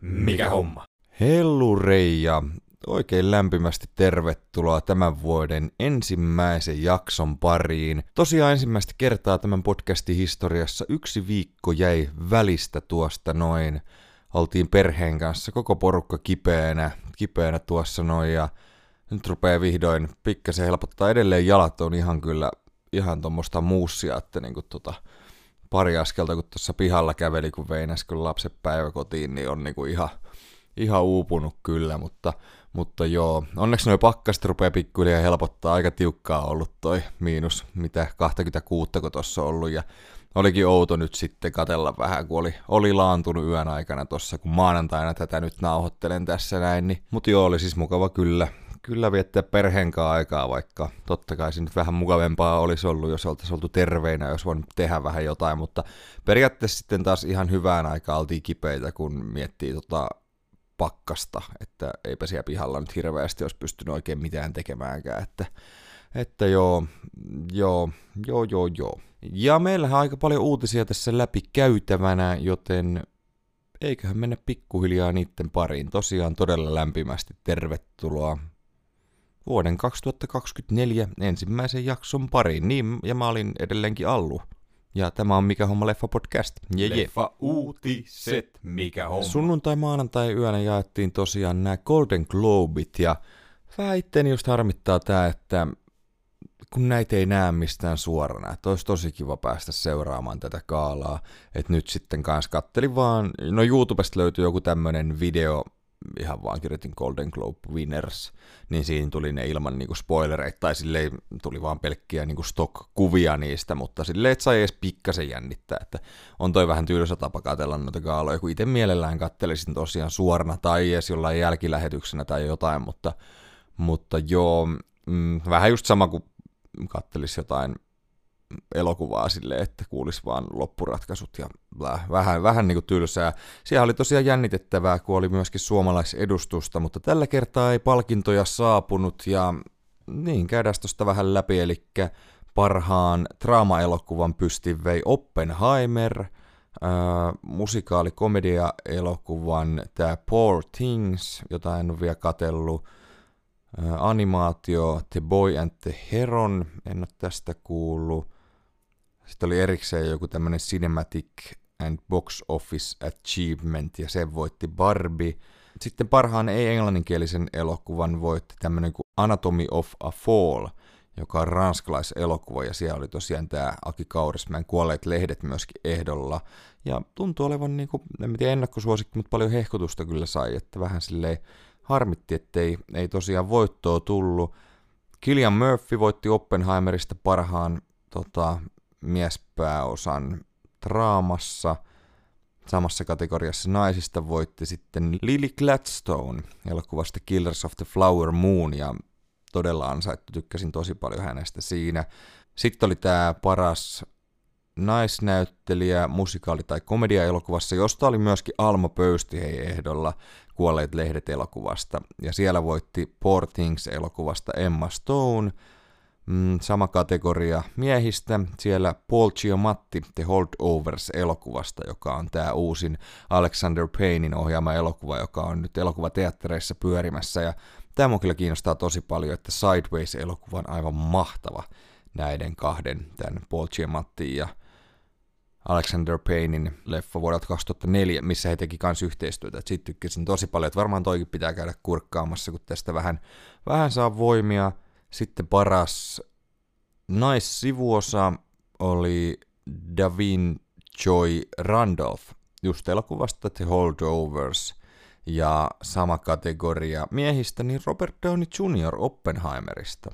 Mikä homma? Hellurei ja oikein lämpimästi tervetuloa tämän vuoden ensimmäisen jakson pariin. Tosiaan ensimmäistä kertaa tämän podcastin historiassa yksi viikko jäi välistä tuosta noin. Oltiin perheen kanssa koko porukka kipeänä, kipeänä tuossa noin ja nyt rupeaa vihdoin pikkasen helpottaa. Edelleen jalat on ihan kyllä ihan tuommoista muussia, että niinku tota, pari askelta, kun tuossa pihalla käveli, kun vein äsken lapset päiväkotiin, niin on niinku ihan, ihan uupunut kyllä, mutta, mutta joo, onneksi noin pakkaset rupeaa pikkuhiljaa helpottaa, aika tiukkaa ollut toi miinus, mitä 26, kun tuossa ollut, ja olikin outo nyt sitten katella vähän, kun oli, oli laantunut yön aikana tuossa, kun maanantaina tätä nyt nauhoittelen tässä näin, niin, mutta joo, oli siis mukava kyllä, kyllä viettää perheen kanssa aikaa, vaikka totta kai se nyt vähän mukavempaa olisi ollut, jos oltaisiin oltu terveinä, jos voin tehdä vähän jotain, mutta periaatteessa sitten taas ihan hyvään aikaan oltiin kipeitä, kun miettii tota pakkasta, että eipä siellä pihalla nyt hirveästi olisi pystynyt oikein mitään tekemäänkään, että, että joo, joo, joo, joo, joo. Ja meillähän on aika paljon uutisia tässä läpi käytävänä, joten eiköhän mennä pikkuhiljaa niiden pariin. Tosiaan todella lämpimästi tervetuloa vuoden 2024 ensimmäisen jakson pariin. Niin, ja mä olin edelleenkin Allu. Ja tämä on Mikä homma leffa podcast. Je, je. Leffa uutiset. Mikä homma? Sunnuntai maanantai yönä jaettiin tosiaan nämä Golden Globit ja vähän itteeni just harmittaa tää, että kun näitä ei näe mistään suorana, että olisi tosi kiva päästä seuraamaan tätä kaalaa, että nyt sitten kanssa kattelin vaan, no YouTubesta löytyy joku tämmönen video, ihan vaan kirjoitin Golden Globe Winners, niin siinä tuli ne ilman niinku spoilereita, tai silleen tuli vaan pelkkiä niinku stock-kuvia niistä, mutta silleen, että sai edes pikkasen jännittää, että on toi vähän tylsä tapa katella noita kaaloja, kun itse mielellään kattelisin tosiaan suorana tai edes jollain jälkilähetyksenä tai jotain, mutta, mutta joo, mm, vähän just sama kuin kattelisi jotain elokuvaa silleen, että kuulisi vaan loppuratkaisut ja vähän, vähän niin kuin tylsää. Siellä oli tosiaan jännitettävää, kun oli myöskin suomalaisedustusta, mutta tällä kertaa ei palkintoja saapunut ja niin, käydään tuosta vähän läpi, eli parhaan draama-elokuvan pystin vei Oppenheimer, äh, musikaali-komedia-elokuvan tämä Poor Things, jota en ole vielä katellut, äh, animaatio The Boy and the Heron, en ole tästä kuullut, sitten oli erikseen joku tämmöinen Cinematic and Box Office Achievement, ja se voitti Barbie. Sitten parhaan ei-englanninkielisen elokuvan voitti tämmöinen kuin Anatomy of a Fall, joka on ranskalaiselokuva, ja siellä oli tosiaan tämä Aki Kaurismäen kuolleet lehdet myöskin ehdolla. Ja tuntuu olevan, niin kuin, en tiedä ennakkosuosikki, mutta paljon hehkutusta kyllä sai, että vähän silleen harmitti, ettei ei tosiaan voittoa tullut. Killian Murphy voitti Oppenheimerista parhaan tota, miespääosan draamassa. Samassa kategoriassa naisista voitti sitten Lily Gladstone elokuvasta Killers of the Flower Moon ja todella ansaittu, tykkäsin tosi paljon hänestä siinä. Sitten oli tämä paras naisnäyttelijä musikaali- tai komedia-elokuvassa, josta oli myöskin Almo Pöysti hei ehdolla Kuolleet lehdet elokuvasta. Ja siellä voitti Poor Things-elokuvasta Emma Stone – Mm, sama kategoria miehistä. Siellä Paul Giamatti The Holdovers-elokuvasta, joka on tämä uusin Alexander Paynein ohjaama elokuva, joka on nyt elokuvateattereissa pyörimässä. Ja tämä on kyllä kiinnostaa tosi paljon, että Sideways-elokuva on aivan mahtava näiden kahden, tämän Paul Giamatti ja Alexander Paynein leffa vuodelta 2004, missä he teki kanssa yhteistyötä. Siitä tykkäsin tosi paljon, että varmaan toikin pitää käydä kurkkaamassa, kun tästä vähän, vähän saa voimia – sitten paras naissivuosa oli Davin Joy Randolph, just elokuvasta The Holdovers, ja sama kategoria miehistä, niin Robert Downey Jr. Oppenheimerista.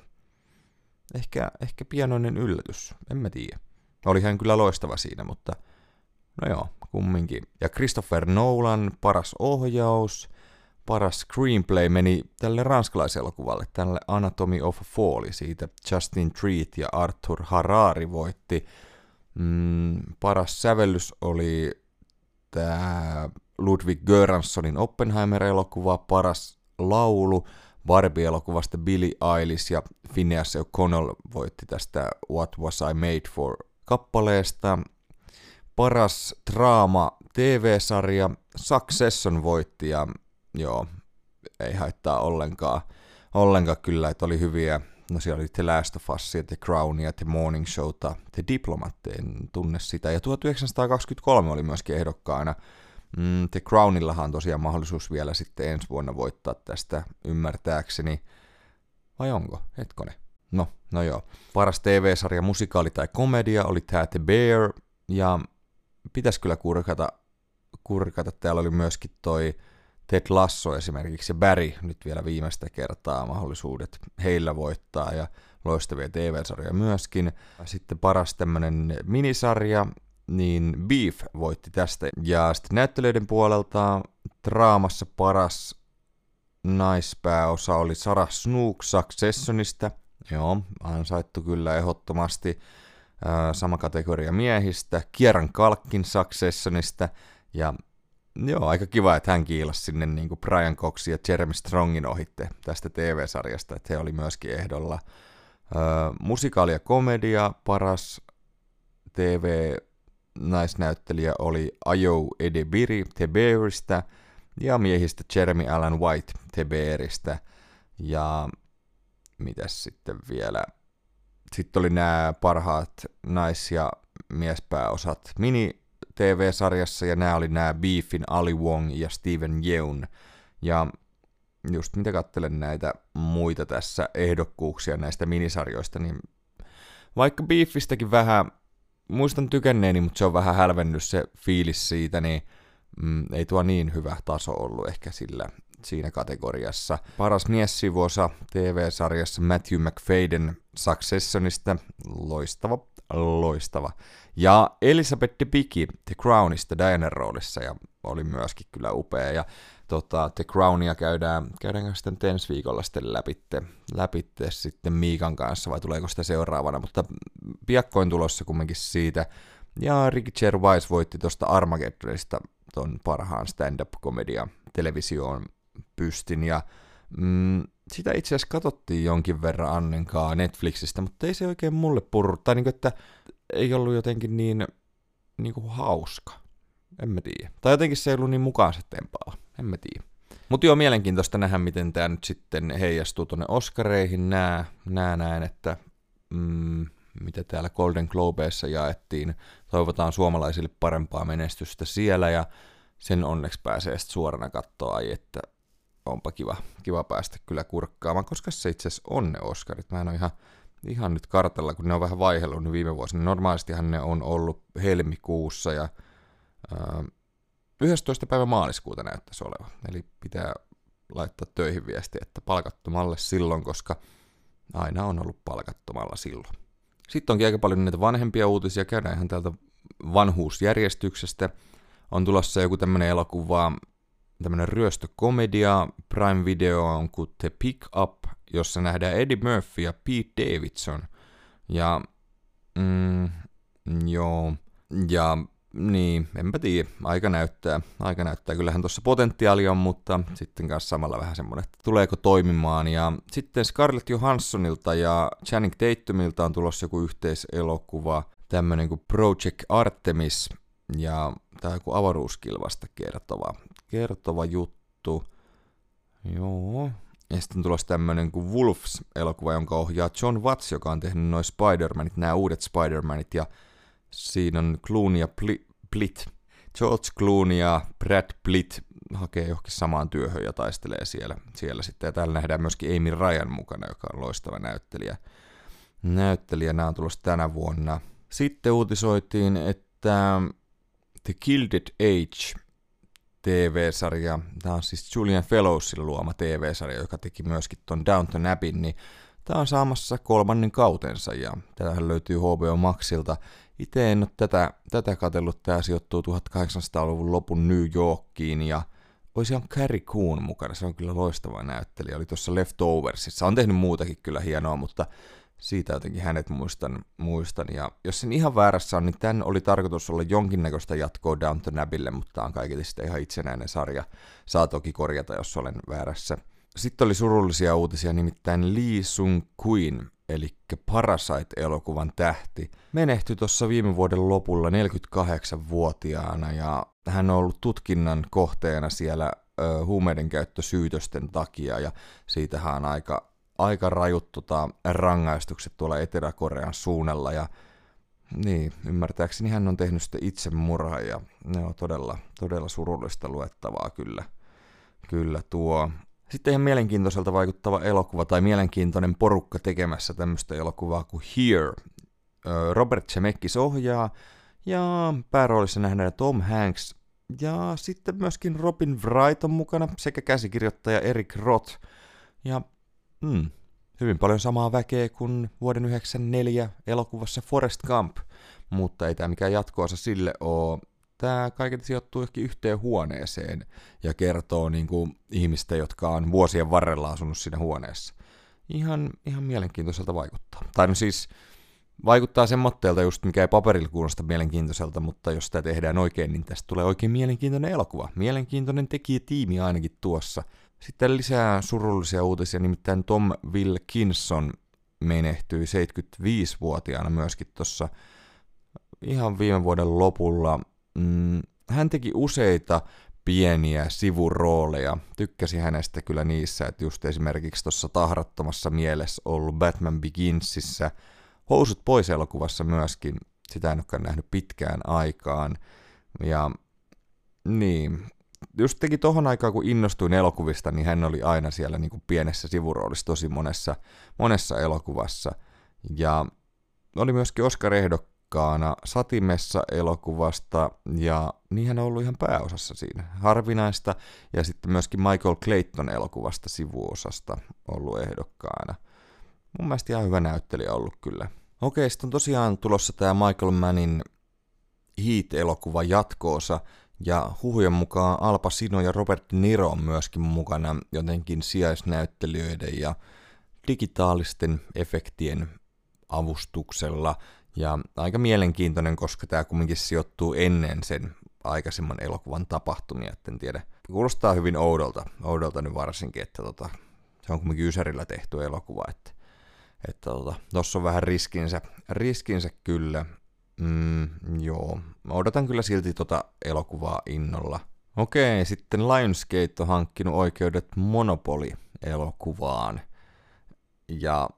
Ehkä, ehkä pienoinen yllätys, en mä tiedä. Oli hän kyllä loistava siinä, mutta no joo, kumminkin. Ja Christopher Nolan, paras ohjaus, paras screenplay meni tälle ranskalaiselokuvalle, tälle Anatomy of a Fall, siitä Justin Treat ja Arthur Harari voitti. Mm, paras sävellys oli tämä Ludwig Göranssonin Oppenheimer-elokuva, paras laulu Barbie-elokuvasta Billy Eilish ja Phineas O'Connell voitti tästä What Was I Made For kappaleesta. paras draama TV-sarja Succession voitti ja joo, ei haittaa ollenkaan, ollenkaan kyllä, että oli hyviä, no siellä oli The Last of Us, The Crown ja The Morning Showta, The Diplomat, en tunne sitä, ja 1923 oli myöskin ehdokkaana, mm, The Crownillahan on tosiaan mahdollisuus vielä sitten ensi vuonna voittaa tästä ymmärtääkseni, vai onko, hetkone, no, no joo, paras TV-sarja, musikaali tai komedia oli tämä The Bear, ja pitäisi kyllä kurkata, kurkata, täällä oli myöskin toi Ted Lasso esimerkiksi ja Barry nyt vielä viimeistä kertaa mahdollisuudet heillä voittaa ja loistavia TV-sarjoja myöskin. Sitten paras tämmönen minisarja, niin Beef voitti tästä. Ja sitten näyttelijöiden puolelta draamassa paras naispääosa oli Sarah Snook Successionista. Joo, ansaittu kyllä ehdottomasti. Sama kategoria miehistä. Kieran Kalkkin Successionista. Ja Joo, aika kiva, että hän kiilasi sinne niin kuin Brian Coxin ja Jeremy Strongin ohitte tästä TV-sarjasta, että he oli myöskin ehdolla. Öö, musikaali ja komedia, paras TV-naisnäyttelijä oli Ayo Edebiri Teberistä ja miehistä Jeremy Allen White Teberistä. Ja mitäs sitten vielä? Sitten oli nämä parhaat nais- ja miespääosat mini TV-sarjassa, ja nämä oli nämä Beefin Ali Wong ja Steven Yeun. Ja just mitä katselen näitä muita tässä ehdokkuuksia näistä minisarjoista, niin vaikka Beefistäkin vähän, muistan tykänneeni, mutta se on vähän hälvennyt se fiilis siitä, niin mm, ei tuo niin hyvä taso ollut ehkä sillä siinä kategoriassa. Paras miessivuosa TV-sarjassa Matthew McFadden Successionista, loistava, loistava. Ja Elisabeth Debicki The Crownista Diana roolissa ja oli myöskin kyllä upea. Ja tota, The Crownia käydään, käydäänkö sitten ensi viikolla sitten läpitte, läpitte sitten Miikan kanssa vai tuleeko sitä seuraavana, mutta piakkoin tulossa kumminkin siitä. Ja Ricky Gervais voitti tuosta Armageddonista ton parhaan stand-up-komedia televisioon pystin ja mm, sitä itse asiassa katsottiin jonkin verran Annenkaa Netflixistä, mutta ei se oikein mulle purru, tai niin kuin, että ei ollut jotenkin niin, niin kuin hauska. En mä tiedä. Tai jotenkin se ei ollut niin mukaan tempaava. En mä tiedä. Mutta joo, mielenkiintoista nähdä, miten tämä nyt sitten heijastuu tuonne Oscareihin. Nää, nää näen, että mm, mitä täällä Golden Globeissa jaettiin. Toivotaan suomalaisille parempaa menestystä siellä ja sen onneksi pääsee sitten suorana katsoa, ai että onpa kiva, kiva päästä kyllä kurkkaamaan, koska se itse asiassa on ne Oscarit. Mä en ole ihan ihan nyt kartalla, kun ne on vähän vaihellut niin viime vuosina. Normaalistihan ne on ollut helmikuussa ja ää, 11. päivä maaliskuuta näyttäisi olevan. Eli pitää laittaa töihin viesti, että palkattomalle silloin, koska aina on ollut palkattomalla silloin. Sitten onkin aika paljon näitä vanhempia uutisia, käydään ihan täältä vanhuusjärjestyksestä. On tulossa joku tämmönen elokuva, tämmönen ryöstökomedia, Prime Video on kuin The Pick Up, jossa nähdään Eddie Murphy ja Pete Davidson. Ja, mm, joo, ja niin, enpä tiedä, aika näyttää, aika näyttää, kyllähän tuossa potentiaali on, mutta sitten kanssa samalla vähän semmoinen, että tuleeko toimimaan. Ja sitten Scarlett Johanssonilta ja Channing Tatumilta on tulossa joku yhteiselokuva, tämmöinen kuin Project Artemis, ja tämä joku avaruuskilvasta kertova, kertova juttu. Joo, ja sitten tulossa tämmönen kuin Wolves-elokuva, jonka ohjaa John Watts, joka on tehnyt noin Spider-Manit, nämä uudet Spider-Manit, ja siinä on Clooney ja Blit. George Clooney ja Brad Pitt hakee johonkin samaan työhön ja taistelee siellä, siellä sitten. Ja täällä nähdään myöskin Amy Ryan mukana, joka on loistava näyttelijä. Näyttelijä, nämä on tulossa tänä vuonna. Sitten uutisoitiin, että The Gilded Age TV-sarja. Tämä on siis Julian Fellowsin luoma TV-sarja, joka teki myöskin ton Downton Abbeyn, niin tämä on saamassa kolmannen kautensa ja tämähän löytyy HBO Maxilta. Itse en ole tätä, tätä katsellut, tämä sijoittuu 1800-luvun lopun New Yorkiin ja olisi on Carrie Coon mukana, se on kyllä loistava näyttelijä, oli tuossa Leftoversissa, on tehnyt muutakin kyllä hienoa, mutta siitä jotenkin hänet muistan, muistan. Ja jos sen ihan väärässä on, niin tämän oli tarkoitus olla jonkinnäköistä jatkoa Downton Abbeylle, mutta tämä on kaikille sitten ihan itsenäinen sarja. Saa toki korjata, jos olen väärässä. Sitten oli surullisia uutisia, nimittäin Lee Sung Queen eli Parasite-elokuvan tähti, menehtyi tuossa viime vuoden lopulla 48-vuotiaana ja hän on ollut tutkinnan kohteena siellä ö, huumeiden käyttösyytösten takia ja siitähän on aika, aika rajut tota, rangaistukset tuolla Etelä-Korean suunnalla ja niin, ymmärtääkseni hän on tehnyt sitten itsemurhaa ja ne on todella, todella surullista luettavaa kyllä. Kyllä tuo. Sitten ihan mielenkiintoiselta vaikuttava elokuva tai mielenkiintoinen porukka tekemässä tämmöistä elokuvaa kuin Here. Robert Zemeckis ohjaa ja pääroolissa nähdään Tom Hanks ja sitten myöskin Robin Wright on mukana sekä käsikirjoittaja Eric Roth. Ja mm, hyvin paljon samaa väkeä kuin vuoden 1994 elokuvassa Forest Gump, mutta ei tämä mikään jatkoosa sille ole. Tämä kaiken sijoittuu johonkin yhteen huoneeseen ja kertoo niin kuin, ihmistä, jotka on vuosien varrella asunut siinä huoneessa. Ihan, ihan mielenkiintoiselta vaikuttaa. Tai no siis vaikuttaa semmoitteelta just, mikä ei paperilla kuulosta mielenkiintoiselta, mutta jos sitä tehdään oikein, niin tästä tulee oikein mielenkiintoinen elokuva. Mielenkiintoinen tekijätiimi ainakin tuossa – sitten lisää surullisia uutisia, nimittäin Tom Wilkinson menehtyi 75-vuotiaana myöskin tuossa ihan viime vuoden lopulla. Mm, hän teki useita pieniä sivurooleja. Tykkäsi hänestä kyllä niissä, että just esimerkiksi tuossa tahrattomassa mielessä ollut Batman Beginsissä, Housut pois elokuvassa myöskin, sitä en olekaan nähnyt pitkään aikaan. Ja niin, just teki tohon aikaan, kun innostuin elokuvista, niin hän oli aina siellä niin kuin pienessä sivuroolissa tosi monessa, monessa elokuvassa. Ja oli myöskin Oscar-ehdokkaana Satimessa elokuvasta, ja niin hän on ollut ihan pääosassa siinä. Harvinaista, ja sitten myöskin Michael Clayton elokuvasta sivuosasta ollut ehdokkaana. Mun mielestä ihan hyvä näyttelijä ollut kyllä. Okei, sitten on tosiaan tulossa tämä Michael Mannin Heat-elokuva jatkoosa, ja huhujen mukaan Al Pacino ja Robert Niro on myöskin mukana jotenkin sijaisnäyttelijöiden ja digitaalisten efektien avustuksella. Ja aika mielenkiintoinen, koska tämä kumminkin sijoittuu ennen sen aikaisemman elokuvan tapahtumia, että en tiedä. Kuulostaa hyvin oudolta, oudolta nyt varsinkin, että tota, se on kumminkin Ysärillä tehty elokuva, että että tota, on vähän riskinsä, riskinsä kyllä, Mm, joo, mä odotan kyllä silti tota elokuvaa innolla. Okei, sitten Lionsgate on hankkinut oikeudet Monopoly-elokuvaan. Ja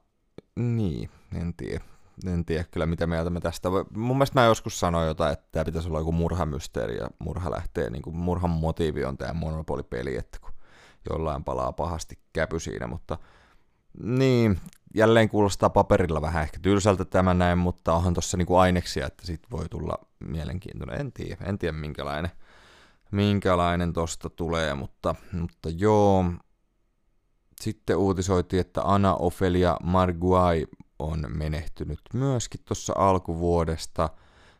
niin, en tiedä. En tiedä kyllä mitä mieltä mä tästä. Mun mielestä mä joskus sanoin jotain, että tämä pitäisi olla joku murhamysteeri ja murha lähtee, niin kuin murhan motiivi on tämä Monopoly-peli, että kun jollain palaa pahasti käpy siinä, mutta niin, jälleen kuulostaa paperilla vähän ehkä tylsältä tämä näin, mutta onhan tuossa niinku aineksia, että siitä voi tulla mielenkiintoinen. En tiedä, en tiedä minkälainen, minkälainen tosta tulee, mutta, mutta joo. Sitten uutisoitiin, että Anna Ofelia Marguai on menehtynyt myöskin tuossa alkuvuodesta,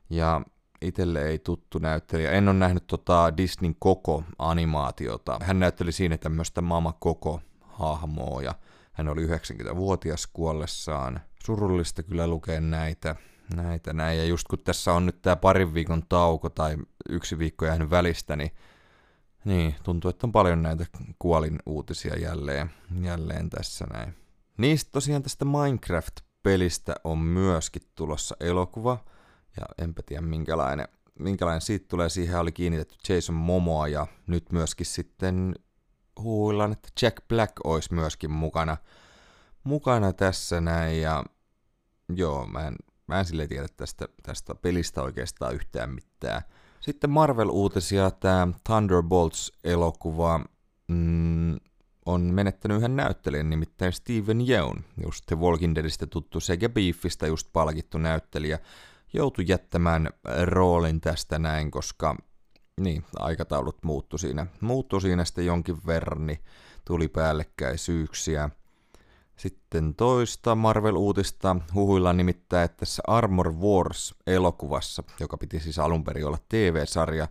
ja itselle ei tuttu näyttelijä. En ole nähnyt tota Disneyn koko animaatiota. Hän näytteli siinä tämmöistä Mama Koko hahmoa ja hän oli 90-vuotias kuollessaan. Surullista kyllä lukea näitä, näitä näin. Ja just kun tässä on nyt tämä parin viikon tauko tai yksi viikko jäänyt välistä, niin, niin tuntuu, että on paljon näitä kuolin uutisia jälleen, jälleen tässä näin. Niistä tosiaan tästä Minecraft-pelistä on myöskin tulossa elokuva, ja enpä tiedä minkälainen, minkälainen siitä tulee. Siihen oli kiinnitetty Jason Momoa ja nyt myöskin sitten huuillaan, että Jack Black olisi myöskin mukana, mukana tässä näin. Ja joo, mä en, mä en sille tiedä tästä, tästä pelistä oikeastaan yhtään mitään. Sitten Marvel-uutisia, tämä Thunderbolts-elokuva mm, on menettänyt yhden näyttelijän, nimittäin Steven Yeun, just The Walking Deadistä tuttu sekä Beefistä just palkittu näyttelijä, joutui jättämään roolin tästä näin, koska niin, aikataulut muuttu siinä. Muuttu siinä sitten jonkin verran, niin tuli päällekkäisyyksiä. Sitten toista Marvel-uutista huhuilla nimittäin, että tässä Armor Wars-elokuvassa, joka piti siis alun perin olla TV-sarja,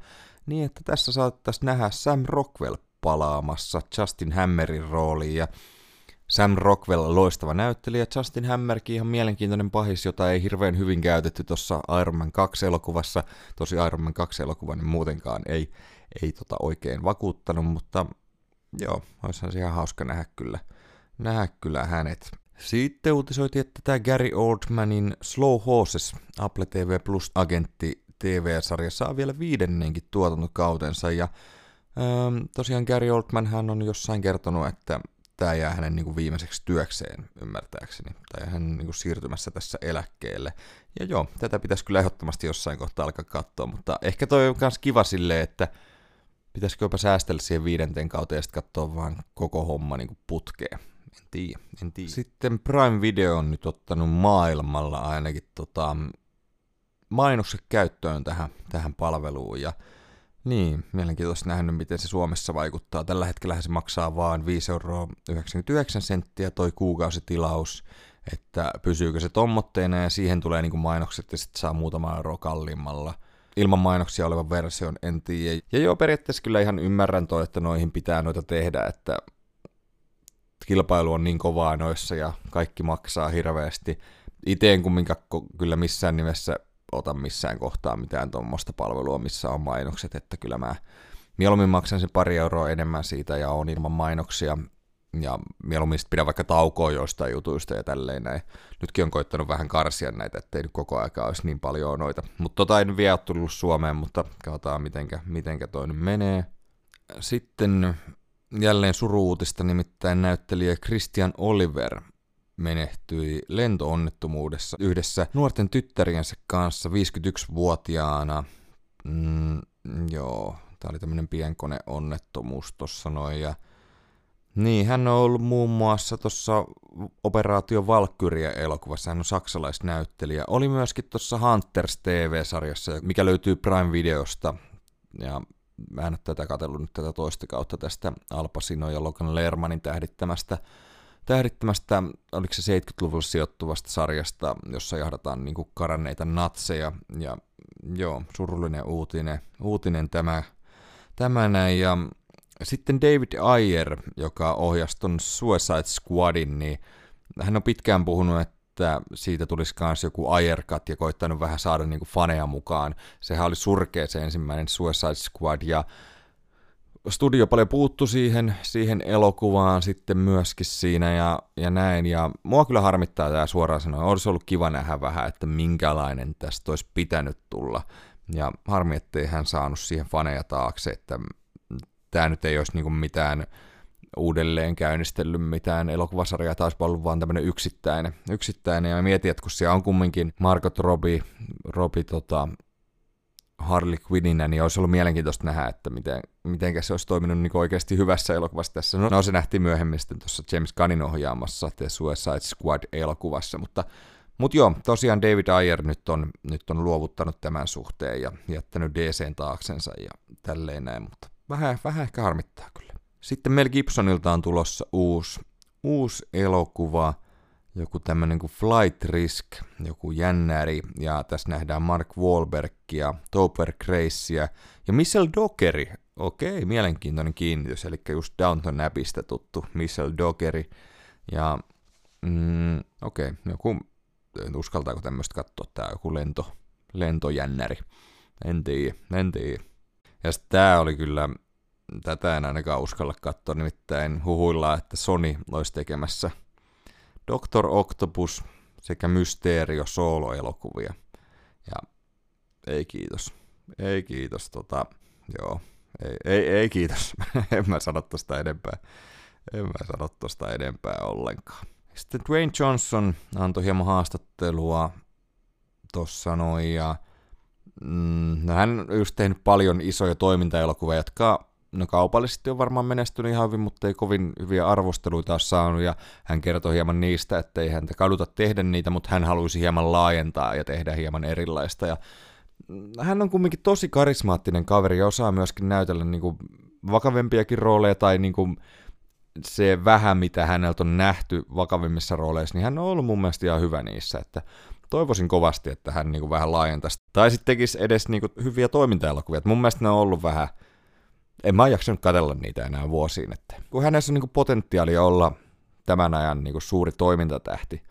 niin että tässä saattaisi nähdä Sam Rockwell palaamassa Justin Hammerin rooliin, ja Sam Rockwell loistava näyttelijä, Justin Hammerkin ihan mielenkiintoinen pahis, jota ei hirveän hyvin käytetty tuossa Iron Man 2 elokuvassa. Tosi Iron Man 2 elokuva niin muutenkaan ei, ei tota oikein vakuuttanut, mutta joo, olisihan se ihan hauska nähdä kyllä, nähdä kyllä hänet. Sitten uutisoitiin, että tämä Gary Oldmanin Slow Horses Apple TV Plus agentti TV-sarja saa vielä viidennenkin tuotantokautensa ja öö, tosiaan Gary Oldman hän on jossain kertonut, että tämä jää hänen niin kuin viimeiseksi työkseen, ymmärtääkseni. Tai hän niin kuin siirtymässä tässä eläkkeelle. Ja joo, tätä pitäisi kyllä ehdottomasti jossain kohtaa alkaa katsoa, mutta ehkä toi on myös kiva silleen, että pitäisikö jopa säästellä siihen viidenten kauteen ja sitten katsoa vaan koko homma niin kuin putkeen. En tiedä, en tiedä. Sitten Prime Video on nyt ottanut maailmalla ainakin tota, mainokset käyttöön tähän, tähän palveluun ja niin, mielenkiintoista nähnyt, miten se Suomessa vaikuttaa. Tällä hetkellä se maksaa vain 5,99 euroa senttiä toi kuukausitilaus, että pysyykö se tommotteena ja siihen tulee niinku mainokset ja sitten saa muutama euro kalliimmalla. Ilman mainoksia olevan version en tiedä. Ja joo, periaatteessa kyllä ihan ymmärrän toi, että noihin pitää noita tehdä, että kilpailu on niin kovaa noissa ja kaikki maksaa hirveästi. Itse en kumminkaan kyllä missään nimessä ota missään kohtaa mitään tuommoista palvelua, missä on mainokset, että kyllä mä mieluummin maksan sen pari euroa enemmän siitä ja on ilman mainoksia, ja mieluummin pidän vaikka taukoa joistain jutuista ja tälleen näin. Nytkin on koittanut vähän karsia näitä, ettei nyt koko aika olisi niin paljon noita. Mutta tota en vielä tullut Suomeen, mutta katsotaan mitenkä, mitenkä toi nyt menee. Sitten jälleen suruutista, nimittäin näyttelijä Christian Oliver menehtyi lentoonnettomuudessa yhdessä nuorten tyttäriensä kanssa 51-vuotiaana. Mm, joo, tämä oli tämmöinen pienkoneonnettomuus tuossa noin. Ja niin, hän on ollut muun muassa tuossa Operaatio Valkyria elokuvassa, hän on saksalaisnäyttelijä. Oli myöskin tuossa Hunters TV-sarjassa, mikä löytyy Prime Videosta. Ja mä en ole tätä katsellut nyt tätä toista kautta tästä Al Pacino ja Logan Lermanin tähdittämästä tähdittämästä, oliko se 70-luvulla sijoittuvasta sarjasta, jossa jahdataan niin kuin karanneita natseja. Ja joo, surullinen uutinen, uutinen tämä, tämä näin. Ja sitten David Ayer, joka ohjasi ton Suicide Squadin, niin hän on pitkään puhunut, että siitä tulisi myös joku Ayerkat ja koittanut vähän saada niin kuin faneja mukaan. Sehän oli surkea se ensimmäinen Suicide Squad ja studio paljon puuttu siihen, siihen elokuvaan sitten myöskin siinä ja, ja näin. Ja mua kyllä harmittaa tämä suoraan sanoen. Olisi ollut kiva nähdä vähän, että minkälainen tästä olisi pitänyt tulla. Ja harmi, ettei hän saanut siihen faneja taakse, että tämä nyt ei olisi niinku mitään uudelleen käynnistellyt mitään elokuvasarjaa, taas ollut vaan tämmöinen yksittäinen, yksittäinen. Ja mietin, että kun siellä on kumminkin Margot Robbie, Robbie tota, Harley Quinninä, niin olisi ollut mielenkiintoista nähdä, että miten, miten se olisi toiminut niin oikeasti hyvässä elokuvassa tässä. No, no se nähtiin myöhemmin sitten tuossa James Gunnin ohjaamassa The Suicide Squad-elokuvassa, mutta mutta joo, tosiaan David Ayer nyt on, nyt on luovuttanut tämän suhteen ja jättänyt DCn taaksensa ja tälleen näin, mutta vähän, vähän ehkä harmittaa kyllä. Sitten Mel Gibsonilta on tulossa uusi, uusi elokuva, joku tämmönen kuin Flight Risk, joku jännäri, ja tässä nähdään Mark Wahlbergia, Topper Gracea ja Michelle Dockeri. Okei, mielenkiintoinen kiinnitys, eli just Downton Abbeystä tuttu Michelle Dockeri. Ja mm, okei, joku, uskaltaako tämmöistä katsoa, tää joku lento, lentojännäri. En tiedä, en tiedä. Ja tää oli kyllä, tätä en ainakaan uskalla katsoa, nimittäin huhuillaan, että Sony olisi tekemässä – Doctor Octopus sekä Mysteerio solo-elokuvia. Ja ei kiitos. Ei kiitos, tota, joo. Ei, ei, ei kiitos. en mä sano tosta enempää. En mä sano tosta enempää ollenkaan. Sitten Dwayne Johnson antoi hieman haastattelua tossa noin ja mm, no hän on just tehnyt paljon isoja toimintaelokuvia, jotka no kaupallisesti on varmaan menestynyt ihan hyvin, mutta ei kovin hyviä arvosteluita ole saanut, ja hän kertoi hieman niistä, että ei häntä kaduta tehdä niitä, mutta hän haluaisi hieman laajentaa ja tehdä hieman erilaista, ja hän on kumminkin tosi karismaattinen kaveri ja osaa myöskin näytellä niin kuin vakavempiakin rooleja tai niin kuin se vähän, mitä häneltä on nähty vakavimmissa rooleissa, niin hän on ollut mun mielestä ihan hyvä niissä, että toivoisin kovasti, että hän niin kuin vähän laajentaisi. Tai sitten tekisi edes niin kuin hyviä toimintaelokuvia. Mun mielestä ne on ollut vähän en mä jaksanut katsella niitä enää vuosiin. Että kun hänessä on niin potentiaalia olla tämän ajan niin suuri toimintatähti,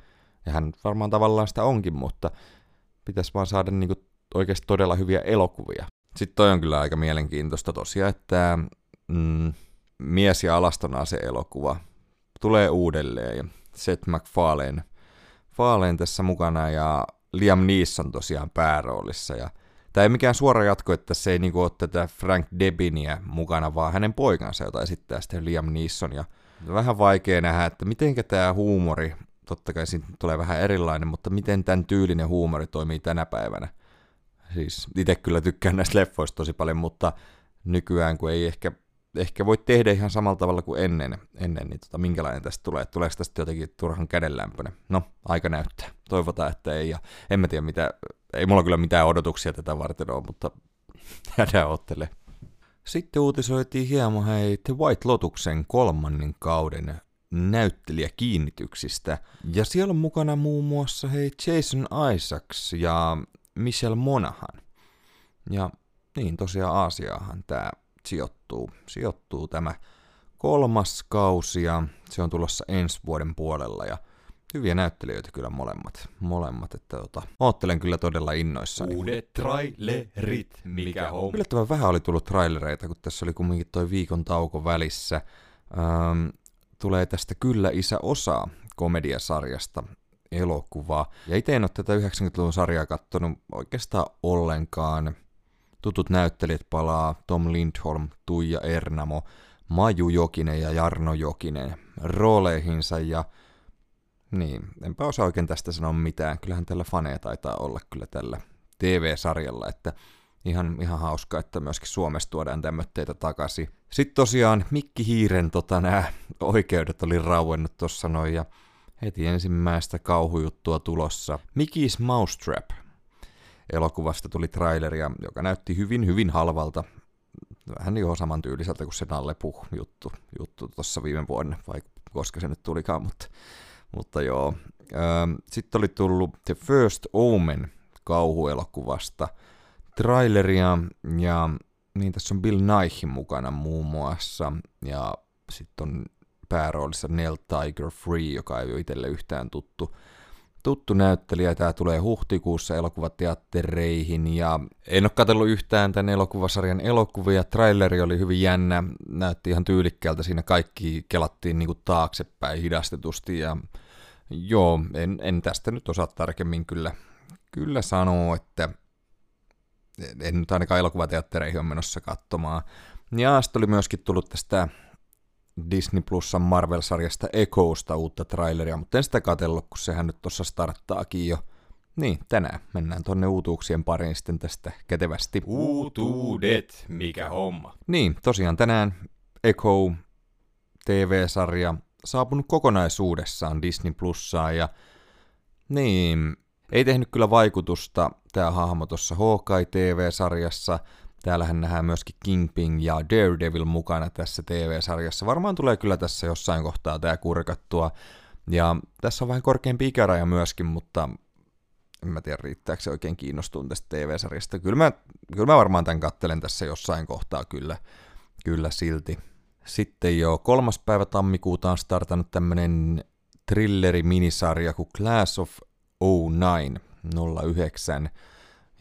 ja hän varmaan tavallaan sitä onkin, mutta pitäisi vaan saada niin oikeasti todella hyviä elokuvia. Sitten toi on kyllä aika mielenkiintoista tosiaan, että mm, Mies ja alaston ase elokuva tulee uudelleen ja Seth MacFarlane Farlane tässä mukana ja Liam Neeson tosiaan pääroolissa. Ja Tämä ei mikään suora jatko, että se ei niinku ole tätä Frank Debinia mukana, vaan hänen poikansa, jota esittää sitten Liam Neeson. Ja vähän vaikea nähdä, että miten tämä huumori, totta kai siitä tulee vähän erilainen, mutta miten tämän tyylinen huumori toimii tänä päivänä. Siis itse kyllä tykkään näistä leffoista tosi paljon, mutta nykyään kun ei ehkä, ehkä voi tehdä ihan samalla tavalla kuin ennen, ennen niin tota, minkälainen tästä tulee. Tuleeko tästä jotenkin turhan kädenlämpöinen? No, aika näyttää. Toivotaan, että ei. Ja en mä tiedä, mitä, ei mulla kyllä mitään odotuksia tätä varten ole, mutta jäädään ottele. Sitten uutisoitiin hieman hei The White Lotuksen kolmannen kauden näyttelijäkiinnityksistä. Ja siellä on mukana muun muassa hei Jason Isaacs ja Michelle Monahan. Ja niin tosiaan Aasiaahan tämä sijoittuu, sijoittuu tämä kolmas kausi ja se on tulossa ensi vuoden puolella ja hyviä näyttelijöitä kyllä molemmat. Molemmat, että tota, oottelen kyllä todella innoissani. Uudet trailerit, mikä on. Yllättävän vähän oli tullut trailereita, kun tässä oli kumminkin toi viikon tauko välissä. Ähm, tulee tästä Kyllä isä osaa komediasarjasta elokuvaa. Ja itse en ole tätä 90-luvun sarjaa kattonut oikeastaan ollenkaan. Tutut näyttelijät palaa Tom Lindholm, Tuija Ernamo, Maju Jokinen ja Jarno Jokinen rooleihinsa ja niin, enpä osaa oikein tästä sanoa mitään. Kyllähän tällä faneja taitaa olla kyllä tällä TV-sarjalla, että ihan, ihan hauska, että myöskin Suomessa tuodaan tämmöitteitä takaisin. Sitten tosiaan Mikki Hiiren tota, nämä oikeudet oli rauennut tuossa noin ja heti ensimmäistä kauhujuttua tulossa. Mickey's Mousetrap elokuvasta tuli traileria, joka näytti hyvin, hyvin halvalta. Vähän jo samantyyliseltä kuin se Nallepuh juttu, juttu tuossa viime vuonna, vai koska se nyt tulikaan, mutta mutta joo. Sitten oli tullut The First Omen kauhuelokuvasta traileria ja niin tässä on Bill Nighy mukana muun muassa ja sitten on pääroolissa Nell Tiger Free, joka ei ole itselle yhtään tuttu, tuttu näyttelijä. Tämä tulee huhtikuussa elokuvateattereihin ja en ole katsellut yhtään tämän elokuvasarjan elokuvia. Traileri oli hyvin jännä, näytti ihan tyylikkäältä. Siinä kaikki kelattiin niinku taaksepäin hidastetusti ja Joo, en, en tästä nyt osaa tarkemmin kyllä, kyllä sanoa, että en nyt ainakaan elokuvateattereihin ole menossa katsomaan. Ja sitten oli myöskin tullut tästä Disney Plusan Marvel-sarjasta Echoesta uutta traileria, mutta en sitä katsellut, kun sehän nyt tuossa starttaakin jo. Niin, tänään mennään tonne uutuuksien pariin sitten tästä kätevästi. Uutuudet, mikä homma. Niin, tosiaan tänään Echo TV-sarja saapunut kokonaisuudessaan Disney Plussaan ja niin, ei tehnyt kyllä vaikutusta tämä hahmo tuossa Hawkeye TV-sarjassa. Täällähän nähdään myöskin Kingpin ja Daredevil mukana tässä TV-sarjassa. Varmaan tulee kyllä tässä jossain kohtaa tämä kurkattua. Ja tässä on vähän korkeampi ikäraja myöskin, mutta en mä tiedä riittääkö se oikein kiinnostuun tästä TV-sarjasta. Kyllä mä, kyllä mä varmaan tämän kattelen tässä jossain kohtaa kyllä, kyllä silti. Sitten jo kolmas päivä tammikuuta on startannut tämmönen thrilleri-minisarja kuin Class of 09, 09,